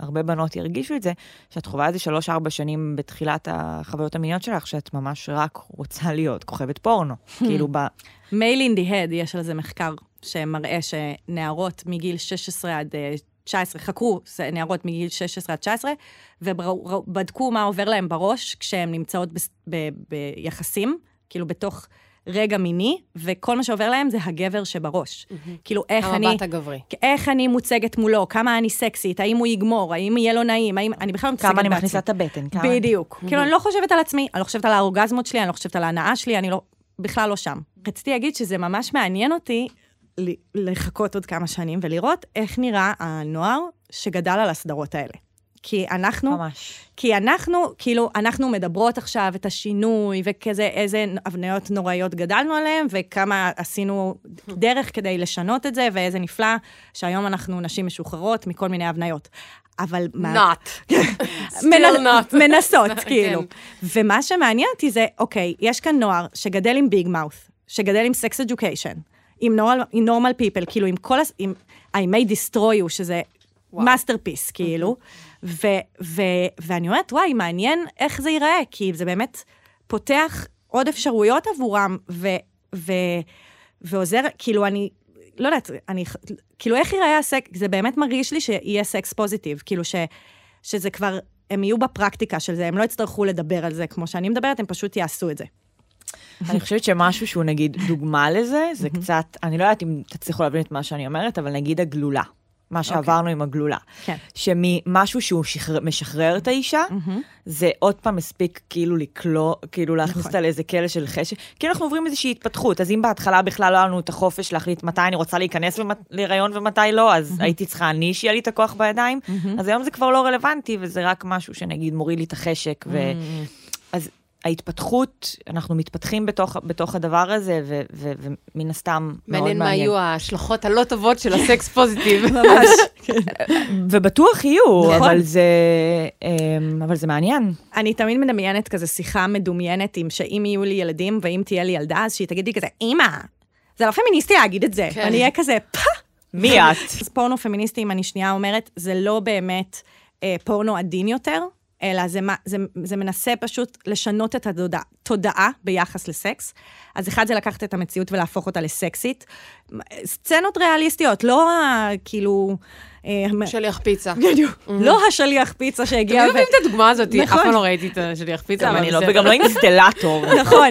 הרבה בנות ירגישו את זה, שאת חווה איזה שלוש-ארבע שנים בתחילת החוויות המיניות שלך, שאת ממש רק רוצה להיות כוכבת פורנו. כאילו, ב... מייל אין די הד, יש על זה מחקר שמראה שנערות מגיל 16 עד אה, 19, חקרו זה נערות מגיל 16 עד 19, ובדקו מה עובר להם בראש כשהן נמצאות בס- ב- ביחסים, כאילו בתוך רגע מיני, וכל מה שעובר להם זה הגבר שבראש. כאילו, איך אני... המבט הגברי. איך אני מוצגת מולו, כמה אני סקסית, האם הוא יגמור, האם יהיה לו נעים, האם... אני בכלל לא מתעסקת כמה אני בעצמי. מכניסה את הבטן, כמה... בדיוק. כאילו, אני לא חושבת על עצמי, אני לא חושבת על האורגזמות שלי, אני לא חושבת על ההנאה שלי, אני לא... בכלל לא שם. רציתי להגיד שזה ממש מעניין אותי לחכות עוד כמה שנים ולראות איך נראה הנוער שגדל על הסדרות האלה. כי אנחנו, ממש. כי אנחנו, כאילו, אנחנו מדברות עכשיו את השינוי, וכזה, איזה הבניות נוראיות גדלנו עליהן, וכמה עשינו דרך כדי לשנות את זה, ואיזה נפלא שהיום אנחנו נשים משוחררות מכל מיני הבניות. אבל מה... not. Not. מנסות, כן. כאילו. ומה שמעניין אותי זה, אוקיי, יש כאן נוער שגדל עם Big Mouth, שגדל עם Sex Education, עם Normal People, כאילו עם כל, הס- עם I may destroy you, שזה. masterpiece, כאילו. ו- ו- ואני אומרת, וואי, מעניין איך זה ייראה, כי זה באמת פותח עוד אפשרויות עבורם, ו- ו- ועוזר, כאילו, אני, לא יודעת, אני, כאילו, איך ייראה הסקס, זה באמת מרגיש לי שיהיה sex positive, כאילו, ש, שזה כבר, הם יהיו בפרקטיקה של זה, הם לא יצטרכו לדבר על זה כמו שאני מדברת, הם פשוט יעשו את זה. אני חושבת שמשהו שהוא נגיד דוגמה לזה, זה קצת, אני לא יודעת אם תצליחו להבין את מה שאני אומרת, אבל נגיד הגלולה. מה שעברנו עם הגלולה. כן. שממשהו שהוא שחרר, משחרר את האישה, זה עוד פעם מספיק כאילו לקלוא, כאילו להכניס אותה לאיזה כלא של חשק. כאילו אנחנו עוברים איזושהי התפתחות, אז אם בהתחלה בכלל לא היה לנו את החופש להחליט מתי אני רוצה להיכנס ומת- להיריון ומתי לא, אז הייתי צריכה אני שיהיה לי את הכוח בידיים, אז היום זה כבר לא רלוונטי, וזה רק משהו שנגיד מוריד לי את החשק. ו... אז ההתפתחות, אנחנו מתפתחים בתוך, בתוך הדבר הזה, ו, ו, ומן הסתם מאוד מעניין מעניין. מה יהיו ההשלכות הלא טובות של הסקס פוזיטיב. ממש. ובטוח יהיו, נכון. אבל זה, אמ, אבל זה מעניין. אני תמיד מדמיינת כזה שיחה מדומיינת עם שאם יהיו לי ילדים ואם תהיה לי ילדה, אז שהיא תגיד לי כזה, אמא, זה לא פמיניסטי להגיד את זה. כן. ואני אהיה כזה, פא. מי את? אז פורנו פמיניסטי, אם אני שנייה אומרת, זה לא באמת אה, פורנו עדין יותר, אלא זה, מה- זה, זה מנסה פשוט לשנות את התודעה תודעה ביחס לסקס. אז אחד זה לקחת את המציאות ולהפוך אותה לסקסית. סצנות ריאליסטיות, לא. כאילו... אה, שליח פיצה. בדיוק. לא השליח פיצה שהגיע אתם יודעים את הדוגמה הזאת? אף נכון. פעם לא ראיתי את השליח פיצה. גם אבל אני לא. וגם לא אינסטלטור. נכון,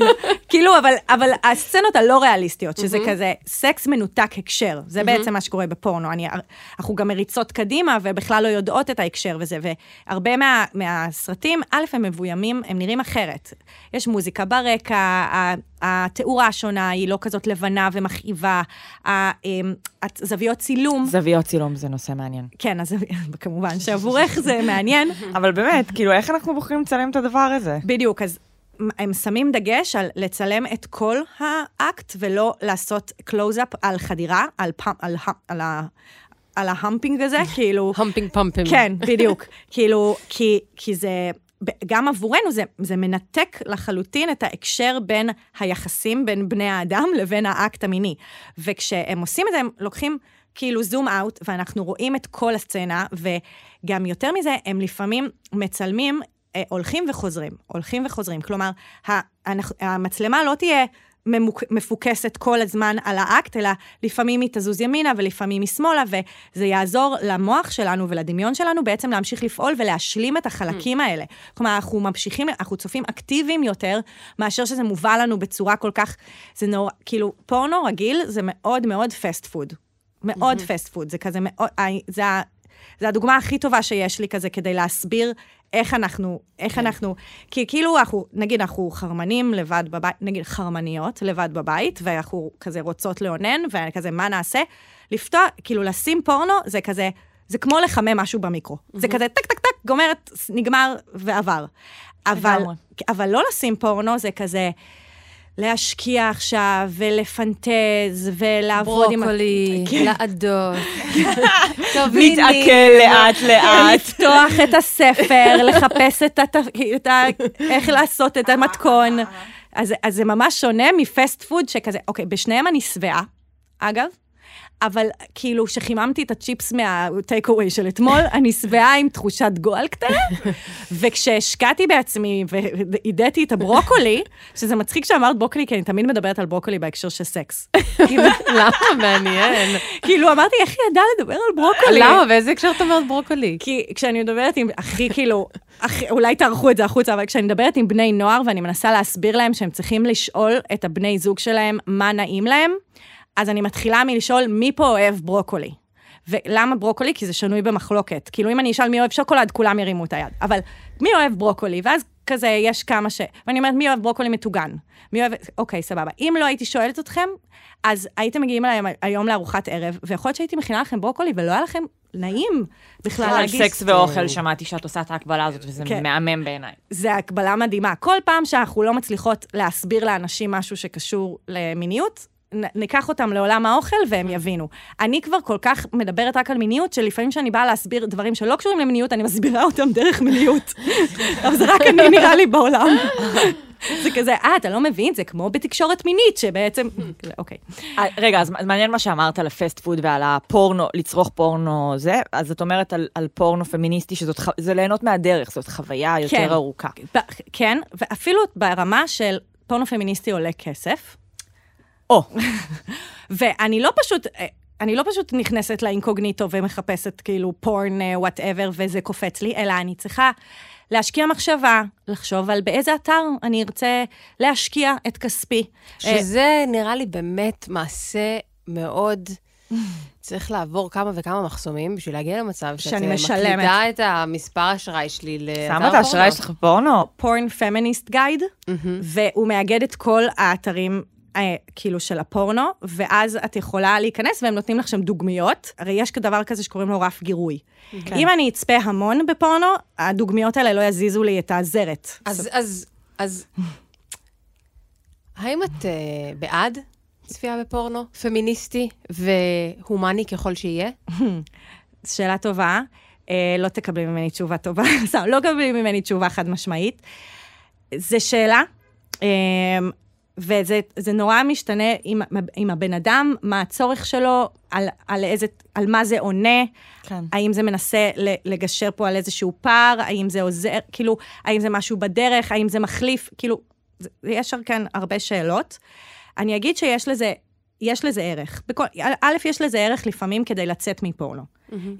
כאילו, אבל, אבל הסצנות הלא ריאליסטיות, שזה כזה סקס מנותק הקשר, זה בעצם מה שקורה בפורנו. אני, אנחנו גם מריצות קדימה ובכלל לא יודעות את ההקשר וזה, והרבה מה, מהסרטים, א', הם מבוימים, הם נראים אחרת. יש מוזיקה ברקע, התאורה שונה היא לא כזאת לבנה ומכאיבה, אמ, הזוויות צילום, זוויות צילום זה נושא מעניין. כן, אז כמובן שעבורך זה מעניין. אבל באמת, כאילו, איך אנחנו בוחרים לצלם את הדבר הזה? בדיוק, אז הם שמים דגש על לצלם את כל האקט, ולא לעשות קלוז-אפ על חדירה, על, פאמ, על, על, ה- על ההמפינג הזה, כאילו... המפינג פמפים. כן, בדיוק. כאילו, כי, כי זה, גם עבורנו זה, זה מנתק לחלוטין את ההקשר בין היחסים בין בני האדם לבין האקט המיני. וכשהם עושים את זה, הם לוקחים כאילו זום אאוט, ואנחנו רואים את כל הסצנה, וגם יותר מזה, הם לפעמים מצלמים הולכים וחוזרים, הולכים וחוזרים. כלומר, המצלמה לא תהיה ממוק- מפוקסת כל הזמן על האקט, אלא לפעמים היא תזוז ימינה ולפעמים היא שמאלה, וזה יעזור למוח שלנו ולדמיון שלנו בעצם להמשיך לפעול ולהשלים את החלקים האלה. כלומר, אנחנו ממשיכים, אנחנו צופים אקטיביים יותר, מאשר שזה מובא לנו בצורה כל כך, זה נורא, כאילו, פורנו רגיל זה מאוד מאוד fast food. מאוד fast food, זה כזה מאוד, אה, זה, זה הדוגמה הכי טובה שיש לי כזה כדי להסביר איך אנחנו, איך אנחנו, כי כאילו אנחנו, נגיד אנחנו חרמנים לבד בבית, נגיד חרמניות לבד בבית, ואנחנו כזה רוצות לאונן, וכזה, מה נעשה? לפתוח, כאילו לשים פורנו, זה כזה, זה כמו לחמם משהו במיקרו. זה כזה טק, טק, טק, גומרת, נגמר ועבר. אבל. אבל לא לשים פורנו, זה כזה... להשקיע עכשיו, ולפנטז, ולעבוד עם... ברוקולי, כן. לעדות. תביני. מתעכל לאט-לאט. לפתוח את הספר, לחפש את, ה... איך לעשות את המתכון. אז זה ממש שונה מ fast food שכזה, אוקיי, בשניהם אני שבעה, אגב, אבל כאילו, כשחיממתי את הצ'יפס מה take away של אתמול, אני שבעה עם תחושת גועל קטנה, וכשהשקעתי בעצמי ואידיתי את הברוקולי, שזה מצחיק שאמרת ברוקולי, כי אני תמיד מדברת על ברוקולי בהקשר של סקס. כאילו, למה? מעניין. כאילו, אמרתי, איך היא ידעה לדבר על ברוקולי? למה? באיזה הקשר את אומרת ברוקולי? כי כשאני מדברת עם הכי, כאילו, אולי תערכו את זה החוצה, אבל כשאני מדברת עם בני נוער ואני מנסה להסביר להם שהם צריכים לשאול את הבני זוג שלהם מה נעים להם, אז אני מתחילה מלשאול מי פה אוהב ברוקולי. ולמה ברוקולי? כי זה שנוי במחלוקת. כאילו, אם אני אשאל מי אוהב שוקולד, כולם ירימו את היד. אבל מי אוהב ברוקולי? ואז כזה, יש כמה ש... ואני אומרת, מי אוהב ברוקולי מטוגן? מי אוהב... אוקיי, סבבה. אם לא הייתי שואלת אתכם, אז הייתם מגיעים אליי היום לארוחת ערב, ויכול להיות שהייתי מכינה לכם ברוקולי, ולא היה לכם נעים בכלל על להגיש. סקס ואוכל שמעתי שאת עושה את ההקבלה הזאת, וזה כן. מהמם בעיניי. זה הקבלה מדהימה. כל פעם שאנחנו לא מצליחות להסביר לאנשים משהו שקשור למיניות, ניקח אותם לעולם האוכל והם יבינו. אני כבר כל כך מדברת רק על מיניות, שלפעמים כשאני באה להסביר דברים שלא קשורים למיניות, אני מסבירה אותם דרך מיניות. אבל זה רק אני נראה לי בעולם. זה כזה, אה, אתה לא מבין? זה כמו בתקשורת מינית, שבעצם... כזה, אוקיי. אה, רגע, אז מעניין מה שאמרת על ה fast food ועל הפורנו, לצרוך פורנו זה, אז את אומרת על, על פורנו פמיניסטי, שזה זה ליהנות מהדרך, זאת חוויה יותר כן. ארוכה. כן, ואפילו ברמה של פורנו פמיניסטי עולה כסף. או, ואני לא פשוט... אני לא פשוט נכנסת לאינקוגניטו ומחפשת כאילו porn, whatever, וזה קופץ לי, אלא אני צריכה להשקיע מחשבה, לחשוב על באיזה אתר אני ארצה להשקיע את כספי. אה, שזה נראה לי באמת מעשה מאוד... צריך לעבור כמה וכמה מחסומים בשביל להגיע למצב שאת אה. מקלידה את המספר אשראי שלי לאתר שמה את האשראי שלך בפורנו? פורן פמיניסט גייד, והוא מאגד את כל האתרים. אה, כאילו של הפורנו, ואז את יכולה להיכנס והם נותנים לך שם דוגמיות. הרי יש דבר כזה שקוראים לו רף גירוי. כן. אם אני אצפה המון בפורנו, הדוגמיות האלה לא יזיזו לי את הזרת. אז, אז, אז, האם את uh, בעד צפייה בפורנו פמיניסטי והומני ככל שיהיה? שאלה טובה. אה, לא תקבלי ממני תשובה טובה, סתם, לא תקבלי ממני תשובה חד משמעית. זו שאלה, אה, וזה זה נורא משתנה עם, עם הבן אדם, מה הצורך שלו, על, על, איזה, על מה זה עונה, כן. האם זה מנסה לגשר פה על איזשהו פער, האם זה עוזר, כאילו, האם זה משהו בדרך, האם זה מחליף, כאילו, יש כאן הרבה שאלות. אני אגיד שיש לזה, יש לזה ערך. בכל, א', יש לזה ערך לפעמים כדי לצאת מפורנו.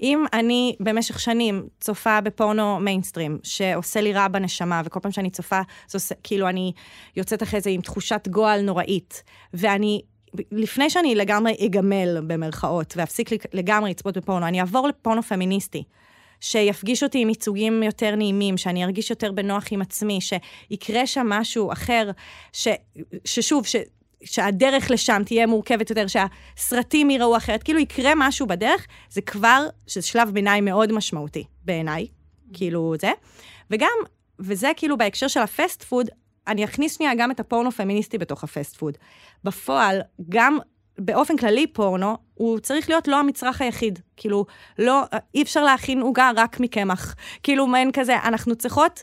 אם אני במשך שנים צופה בפורנו מיינסטרים, שעושה לי רע בנשמה, וכל פעם שאני צופה, זה עושה, כאילו אני יוצאת אחרי זה עם תחושת גועל נוראית, ואני, לפני שאני לגמרי אגמל, במרכאות, ואפסיק לגמרי לצפות בפורנו, אני אעבור לפורנו פמיניסטי. שיפגיש אותי עם ייצוגים יותר נעימים, שאני ארגיש יותר בנוח עם עצמי, שיקרה שם משהו אחר, ש, ששוב, ש, שהדרך לשם תהיה מורכבת יותר, שהסרטים ייראו אחרת, כאילו יקרה משהו בדרך, זה כבר, שזה שלב ביניים מאוד משמעותי בעיניי, כאילו זה. וגם, וזה כאילו בהקשר של הפסט פוד, אני אכניס שנייה גם את הפורנו פמיניסטי בתוך ה fast food. בפועל, גם באופן כללי פורנו, הוא צריך להיות לא המצרך היחיד. כאילו, לא, אי אפשר להכין עוגה רק מקמח. כאילו, מעין כזה, אנחנו צריכות,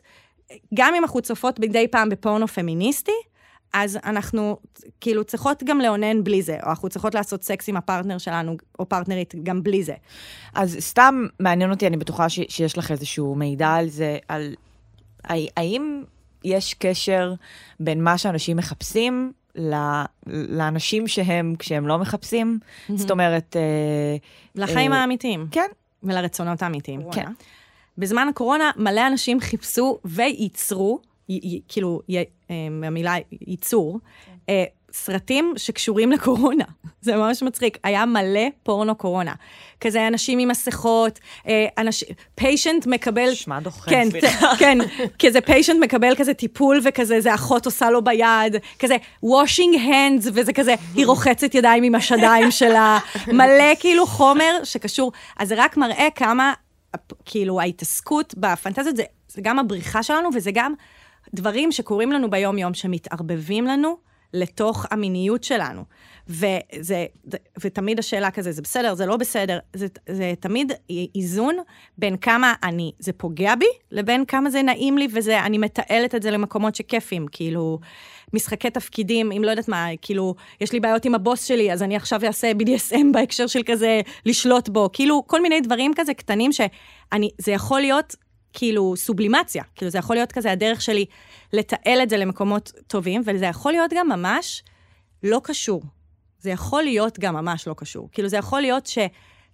גם אם אנחנו צופות מדי פעם בפורנו פמיניסטי, אז אנחנו כאילו צריכות גם לאונן בלי זה, או אנחנו צריכות לעשות סקס עם הפרטנר שלנו, או פרטנרית גם בלי זה. אז סתם מעניין אותי, אני בטוחה ש- שיש לך איזשהו מידע על זה, על האם יש קשר בין מה שאנשים מחפשים ל- לאנשים שהם כשהם לא מחפשים? זאת אומרת... אה, לחיים אה, האמיתיים. כן. ולרצונות האמיתיים. כן. בזמן הקורונה מלא אנשים חיפשו וייצרו, כאילו, אה, המילה ייצור, אה, סרטים שקשורים לקורונה. זה ממש מצחיק. היה מלא פורנו קורונה. כזה אנשים עם מסכות, אה, אנשים, פיישנט מקבל... נשמע דוחה, כן, סליחה. כן, כזה פיישנט מקבל כזה טיפול וכזה, זה אחות עושה לו ביד, כזה washing hands, וזה כזה, היא רוחצת ידיים עם השדיים שלה, מלא כאילו חומר שקשור. אז זה רק מראה כמה, כאילו, ההתעסקות בפנטזיות, זה, זה גם הבריחה שלנו, וזה גם דברים שקורים לנו ביום-יום, שמתערבבים לנו לתוך המיניות שלנו. וזה, ותמיד השאלה כזה, זה בסדר, זה לא בסדר, זה, זה תמיד איזון בין כמה אני, זה פוגע בי, לבין כמה זה נעים לי, וזה, אני מתעלת את זה למקומות שכיפים, כאילו, משחקי תפקידים, אם לא יודעת מה, כאילו, יש לי בעיות עם הבוס שלי, אז אני עכשיו אעשה BDSM בהקשר של כזה לשלוט בו, כאילו, כל מיני דברים כזה קטנים שאני, זה יכול להיות כאילו סובלימציה, כאילו זה יכול להיות כזה הדרך שלי לתעל את זה למקומות טובים, וזה יכול להיות גם ממש לא קשור. זה יכול להיות גם ממש לא קשור. כאילו זה יכול להיות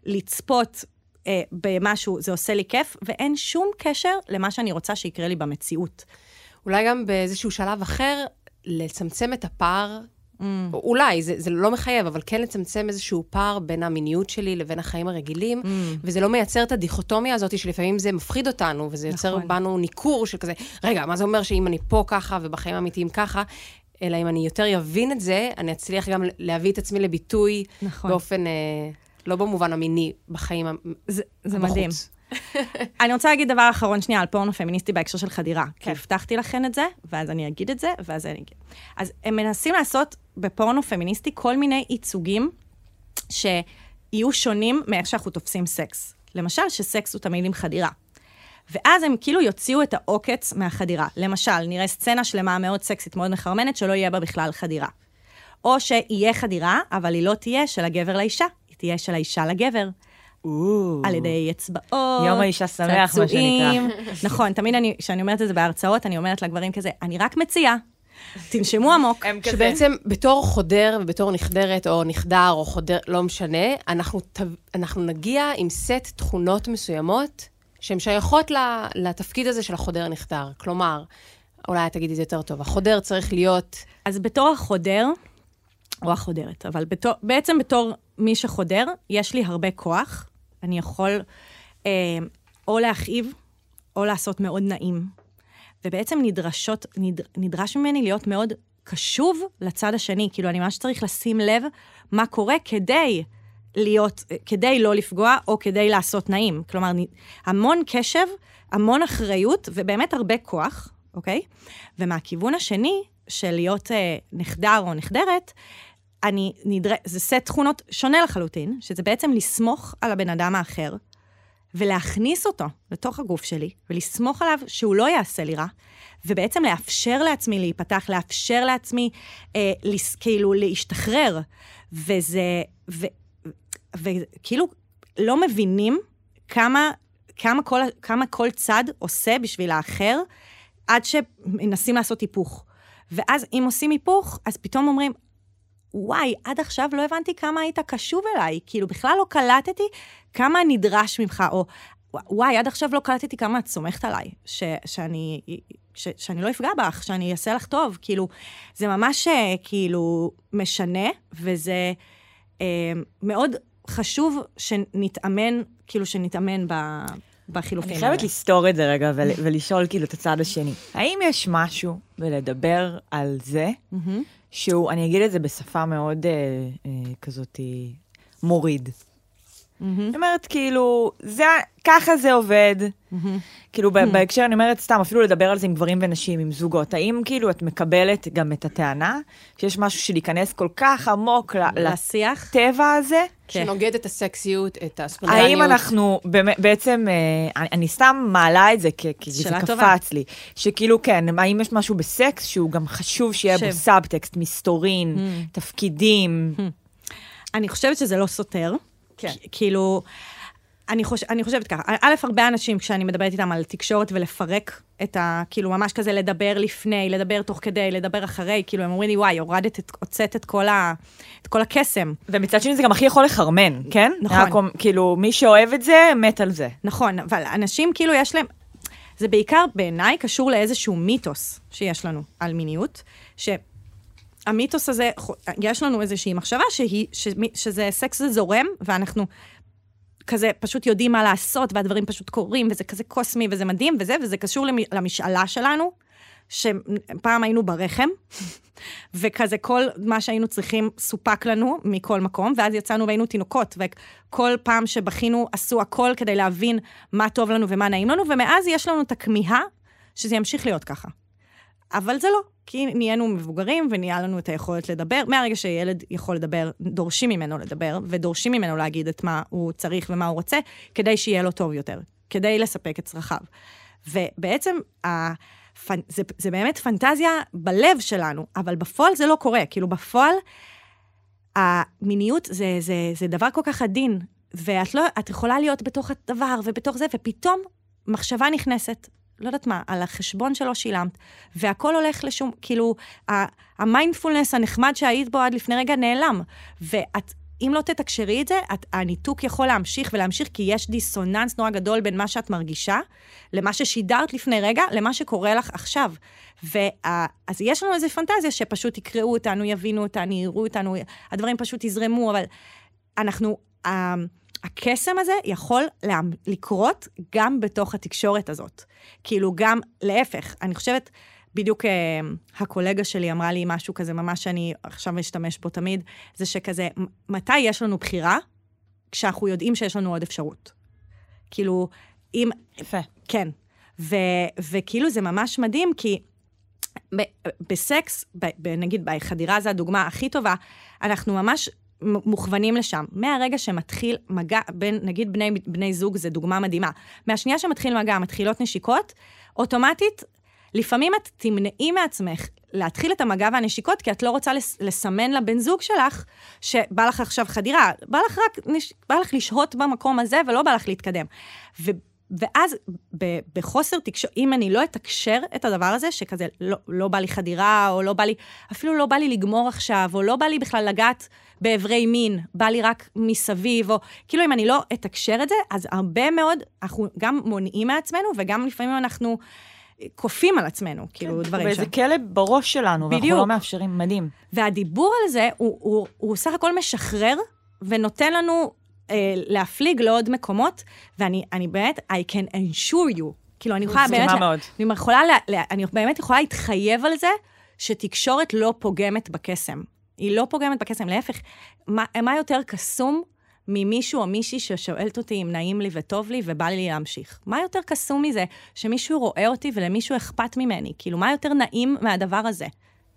שלצפות אה, במשהו זה עושה לי כיף, ואין שום קשר למה שאני רוצה שיקרה לי במציאות. אולי גם באיזשהו שלב אחר, לצמצם את הפער Mm. אולי, זה, זה לא מחייב, אבל כן לצמצם איזשהו פער בין המיניות שלי לבין החיים הרגילים, mm. וזה לא מייצר את הדיכוטומיה הזאת שלפעמים זה מפחיד אותנו, וזה יוצר נכון. בנו ניכור של כזה, רגע, מה זה אומר שאם אני פה ככה ובחיים האמיתיים ככה? אלא אם אני יותר אבין את זה, אני אצליח גם להביא את עצמי לביטוי נכון. באופן, אה, לא במובן המיני, בחיים זה, זה מדהים. אני רוצה להגיד דבר אחרון שנייה על פורנו פמיניסטי בהקשר של חדירה. כן. כי הבטחתי לכן את זה, ואז אני אגיד את זה, ואז אני אגיד. אז הם מנסים לעשות בפורנו פמיניסטי כל מיני ייצוגים שיהיו שונים מאיך שאנחנו תופסים סקס. למשל, שסקס הוא תמיד עם חדירה. ואז הם כאילו יוציאו את העוקץ מהחדירה. למשל, נראה סצנה שלמה מאוד סקסית, מאוד מחרמנת, שלא יהיה בה בכלל חדירה. או שיהיה חדירה, אבל היא לא תהיה של הגבר לאישה, היא תהיה של האישה לגבר. על ידי אצבעות, יום האישה שמח, מה שנקרא. נכון, תמיד כשאני אומרת את זה בהרצאות, אני אומרת לגברים כזה, אני רק מציעה, תנשמו עמוק. שבעצם בתור חודר ובתור נכדרת, או נכדר, או חודר, לא משנה, אנחנו, אנחנו נגיע עם סט תכונות מסוימות שהן שייכות לתפקיד הזה של החודר נכדר. כלומר, אולי תגידי את זה יותר טוב, החודר צריך להיות... אז בתור החודר, או החודרת, אבל בתור, בעצם בתור מי שחודר, יש לי הרבה כוח. אני יכול אה, או להכאיב, או לעשות מאוד נעים. ובעצם נדרשות, נד, נדרש ממני להיות מאוד קשוב לצד השני. כאילו, אני ממש צריך לשים לב מה קורה כדי להיות, כדי לא לפגוע, או כדי לעשות נעים. כלומר, המון קשב, המון אחריות, ובאמת הרבה כוח, אוקיי? ומהכיוון השני, של להיות אה, נחדר או נחדרת, אני נדר... זה סט תכונות שונה לחלוטין, שזה בעצם לסמוך על הבן אדם האחר, ולהכניס אותו לתוך הגוף שלי, ולסמוך עליו שהוא לא יעשה לי רע, ובעצם לאפשר לעצמי להיפתח, לאפשר לעצמי אה, לס... כאילו להשתחרר. וזה, וכאילו, לא מבינים כמה, כמה, כל, כמה כל צד עושה בשביל האחר, עד שמנסים לעשות היפוך. ואז אם עושים היפוך, אז פתאום אומרים, וואי, עד עכשיו לא הבנתי כמה היית קשוב אליי, כאילו בכלל לא קלטתי כמה נדרש ממך, או וואי, עד עכשיו לא קלטתי כמה את סומכת עליי, ש, שאני, ש, שאני לא אפגע בך, שאני אעשה לך טוב, כאילו, זה ממש אה, כאילו משנה, וזה אה, מאוד חשוב שנתאמן, כאילו שנתאמן ב... בחילופים אני חייבת לסתור את זה רגע ולשאול כאילו את הצד השני. האם יש משהו בלדבר על זה, שהוא, אני אגיד את זה בשפה מאוד אה, אה, כזאת מוריד. אני אומרת, כאילו, זה, ככה זה עובד. כאילו, בהקשר, אני אומרת סתם, אפילו לדבר על זה עם גברים ונשים, עם זוגות. האם כאילו את מקבלת גם את הטענה שיש משהו שלהיכנס כל כך עמוק לשיח, לטבע הזה? שנוגד את הסקסיות, את הספונטניות. האם אנחנו בעצם, אה, אני, סתם מעלה את זה כי זה קפץ לי, שכאילו כן, האם יש משהו בסקס שהוא גם חשוב שיהיה בו סאבטקסט, מסתורין, תפקידים? אני חושבת שזה לא סותר. כן. כאילו, אני, חוש... אני חושבת ככה, א', הרבה אנשים, כשאני מדברת איתם על תקשורת ולפרק את ה... כאילו, ממש כזה לדבר לפני, לדבר תוך כדי, לדבר אחרי, כאילו, הם אומרים לי, וואי, הורדת, את, הוצאת את כל, ה... את כל הקסם. ומצד שני זה גם הכי יכול לחרמן, כן? נכון. רק, כאילו, מי שאוהב את זה, מת על זה. נכון, אבל אנשים, כאילו, יש להם... זה בעיקר, בעיניי, קשור לאיזשהו מיתוס שיש לנו על מיניות, שהמיתוס הזה, יש לנו איזושהי מחשבה שהיא, ש... שזה סקס זה זורם, ואנחנו כזה פשוט יודעים מה לעשות, והדברים פשוט קורים, וזה כזה קוסמי, וזה מדהים, וזה, וזה קשור למשאלה שלנו, שפעם היינו ברחם, וכזה כל מה שהיינו צריכים סופק לנו מכל מקום, ואז יצאנו והיינו תינוקות, וכל פעם שבכינו עשו הכל כדי להבין מה טוב לנו ומה נעים לנו, ומאז יש לנו את הכמיהה שזה ימשיך להיות ככה. אבל זה לא, כי נהיינו מבוגרים ונהיה לנו את היכולת לדבר. מהרגע שילד יכול לדבר, דורשים ממנו לדבר, ודורשים ממנו להגיד את מה הוא צריך ומה הוא רוצה, כדי שיהיה לו טוב יותר, כדי לספק את צרכיו. ובעצם, הפנ... זה, זה באמת פנטזיה בלב שלנו, אבל בפועל זה לא קורה. כאילו, בפועל, המיניות זה, זה, זה דבר כל כך עדין, ואת לא, יכולה להיות בתוך הדבר ובתוך זה, ופתאום מחשבה נכנסת, לא יודעת מה, על החשבון שלא שילמת, והכל הולך לשום, כאילו, המיינדפולנס הנחמד שהיית בו עד לפני רגע נעלם. ואת, אם לא תתקשרי את זה, את, הניתוק יכול להמשיך ולהמשיך, כי יש דיסוננס נורא גדול בין מה שאת מרגישה, למה ששידרת לפני רגע, למה שקורה לך עכשיו. ואז יש לנו איזו פנטזיה שפשוט יקראו אותנו, יבינו אותנו, יראו אותנו, הדברים פשוט יזרמו, אבל אנחנו... הקסם הזה יכול לקרות גם בתוך התקשורת הזאת. כאילו, גם להפך, אני חושבת, בדיוק uh, הקולגה שלי אמרה לי משהו כזה, ממש שאני עכשיו משתמש בו תמיד, זה שכזה, מתי יש לנו בחירה? כשאנחנו יודעים שיש לנו עוד אפשרות. כאילו, אם... יפה. כן. ו, וכאילו זה ממש מדהים, כי ב, בסקס, נגיד בחדירה זו הדוגמה הכי טובה, אנחנו ממש מוכוונים לשם. מהרגע שמתחיל מגע בין, נגיד בני, בני זוג, זו דוגמה מדהימה. מהשנייה שמתחיל מגע, מתחילות נשיקות, אוטומטית, לפעמים את תמנעי מעצמך להתחיל את המגע והנשיקות, כי את לא רוצה לס, לסמן לבן זוג שלך שבא לך עכשיו חדירה, בא לך רק, בא לך לשהות במקום הזה ולא בא לך להתקדם. ו... ואז ב, בחוסר תקשורת, אם אני לא אתקשר את הדבר הזה, שכזה לא, לא בא לי חדירה, או לא בא לי, אפילו לא בא לי לגמור עכשיו, או לא בא לי בכלל לגעת באיברי מין, בא לי רק מסביב, או כאילו אם אני לא אתקשר את זה, אז הרבה מאוד, אנחנו גם מונעים מעצמנו, וגם לפעמים אנחנו כופים על עצמנו, כאילו, כן, דברים שם. באיזה כלא בראש שלנו, בדיוק. ואנחנו לא מאפשרים, מדהים. והדיבור על זה, הוא, הוא, הוא סך הכל משחרר, ונותן לנו להפליג לעוד מקומות, ואני אני באמת, I can assure you, כאילו, אני יכולה באמת... מאוד. אני יכולה, אני באמת יכולה להתחייב על זה שתקשורת לא פוגמת בקסם. היא לא פוגמת בקסם, להפך, מה, מה יותר קסום ממישהו או מישהי ששואלת אותי אם נעים לי וטוב לי ובא לי להמשיך? מה יותר קסום מזה שמישהו רואה אותי ולמישהו אכפת ממני? כאילו, מה יותר נעים מהדבר הזה?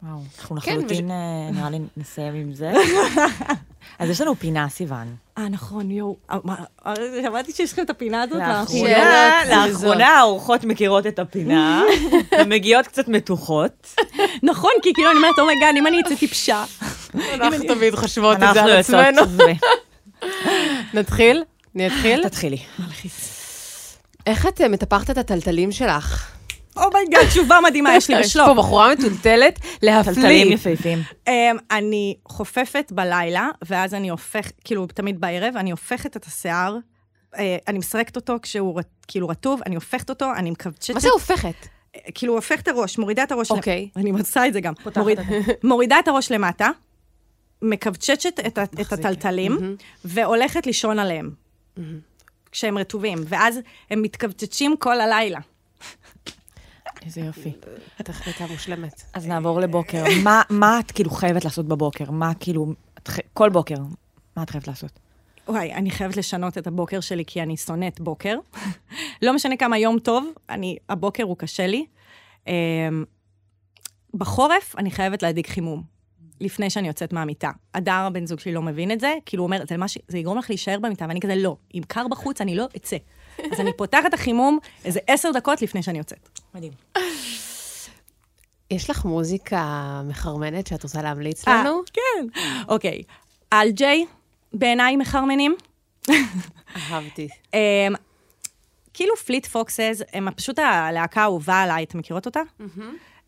וואו, אנחנו כן, לחלוטין. אה, נראה לי נסיים עם זה. אז יש לנו פינה, סיוון. אה, נכון, יואו. אה, אה, שמעתי שיש לכם את הפינה הזאת. לאחרונה האורחות מכירות את הפינה, ומגיעות קצת מתוחות. נכון, כי כאילו אני אומרת, oh my god, אם אני אצא טיפשה. אנחנו תמיד חושבות את זה על עצמנו. נתחיל? אני אתחיל? תתחילי. איך את מטפחת את התלתלים שלך? oh my god, או תשובה מדהימה יש לי בשלוף. יש פה בחורה מתולתלת להפליא. תלתלים יפהפים. אמ, אני חופפת בלילה, ואז אני הופכת, כאילו, תמיד בערב, אני הופכת את השיער, אה, אני מסרקת אותו כשהוא כאילו רטוב, אני הופכת אותו, אני מקבצ'צת. מה זה הופכת? כאילו, הופכת את הראש, מורידה את הראש. אוקיי. אני עושה את זה גם. מורידה את הראש למטה, מקבצ'צת את התלתלים, והולכת לישון עליהם. כשהם רטובים, ואז הם מתכווצ'צ'ים כל הלילה. איזה יופי. את החלטה מושלמת. אז נעבור לבוקר. מה, מה את כאילו חייבת לעשות בבוקר? מה כאילו, כל בוקר, מה את חייבת לעשות? וואי, אני חייבת לשנות את הבוקר שלי, כי אני שונאת בוקר. לא משנה כמה יום טוב, אני, הבוקר הוא קשה לי. Um, בחורף אני חייבת להדליק חימום, לפני שאני יוצאת מהמיטה. הדר, הבן זוג שלי, לא מבין את זה, כאילו הוא אומר, זה. זה יגרום לך להישאר במיטה, ואני כזה, לא, אם קר בחוץ, אני לא אצא. אז אני פותחת החימום איזה עשר דקות לפני שאני יוצאת. מדהים. יש לך מוזיקה מחרמנת שאת רוצה להמליץ לנו? כן. אוקיי. אלג'יי, בעיניי מחרמנים. אהבתי. אמ, כאילו פליט פוקסס, הם פשוט הלהקה האהובה עליי, אתם מכירות אותה?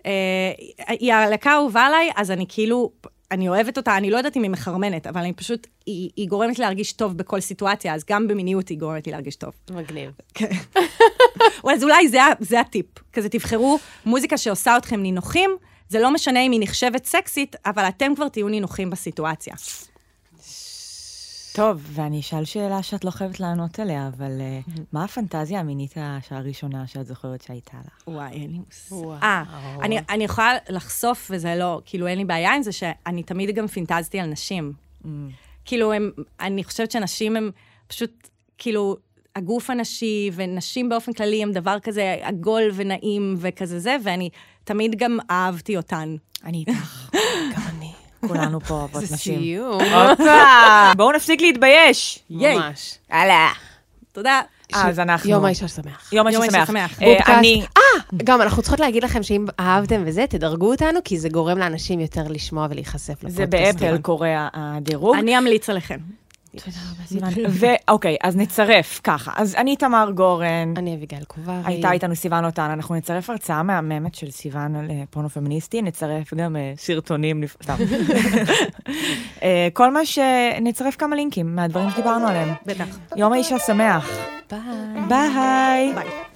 אה, היא הלהקה האהובה עליי, אז אני כאילו, אני אוהבת אותה, אני לא יודעת אם היא מחרמנת, אבל אני פשוט, היא, היא גורמת לי להרגיש טוב בכל סיטואציה, אז גם במיניות היא גורמת לי להרגיש טוב. מגניב. אז אולי זה, זה הטיפ. כזה תבחרו מוזיקה שעושה אתכם נינוחים, זה לא משנה אם היא נחשבת סקסית, אבל אתם כבר תהיו נינוחים בסיטואציה. טוב, ואני אשאל שאלה שאת לא חייבת לענות עליה, אבל אה, מה הפנטזיה המינית הראשונה שאת זוכרת שהייתה לך? וואי, אין לי מושג. אה, אני, אני יכולה לחשוף, וזה לא, כאילו, אין לי בעיה עם זה, שאני תמיד גם פינטזתי על נשים. כאילו, הם, אני חושבת שנשים הם פשוט, כאילו, הגוף הנשי, ונשים באופן כללי הם דבר כזה עגול ונעים וכזה זה, ואני תמיד גם אהבתי אותן. אני איתך. גם אני. כולנו פה אוהבות זה נשים. סיום. הופה! בואו נפסיק להתבייש. ממש. הלאה. תודה. אז אנחנו... יום האישה שמח. יום יום האישה שמח. אה. אני... אה, גם אנחנו צריכות להגיד לכם שאם אהבתם וזה, תדרגו אותנו, כי זה גורם לאנשים יותר לשמוע ולהיחשף לפודקאסט. זה באפל קורה הדירוג. אני אמליץ עליכם. ואוקיי, אז נצרף ככה. אז אני תמר גורן. אני אביגיל קוברי. הייתה איתנו סיוון לוטן, אנחנו נצרף הרצאה מהממת של סיוון על אה, פורנו פמיניסטי, נצרף גם אה, סרטונים, סתם. אה, כל מה ש... נצרף כמה לינקים מהדברים שדיברנו עליהם. בטח. יום האישה שמח. ביי. ביי.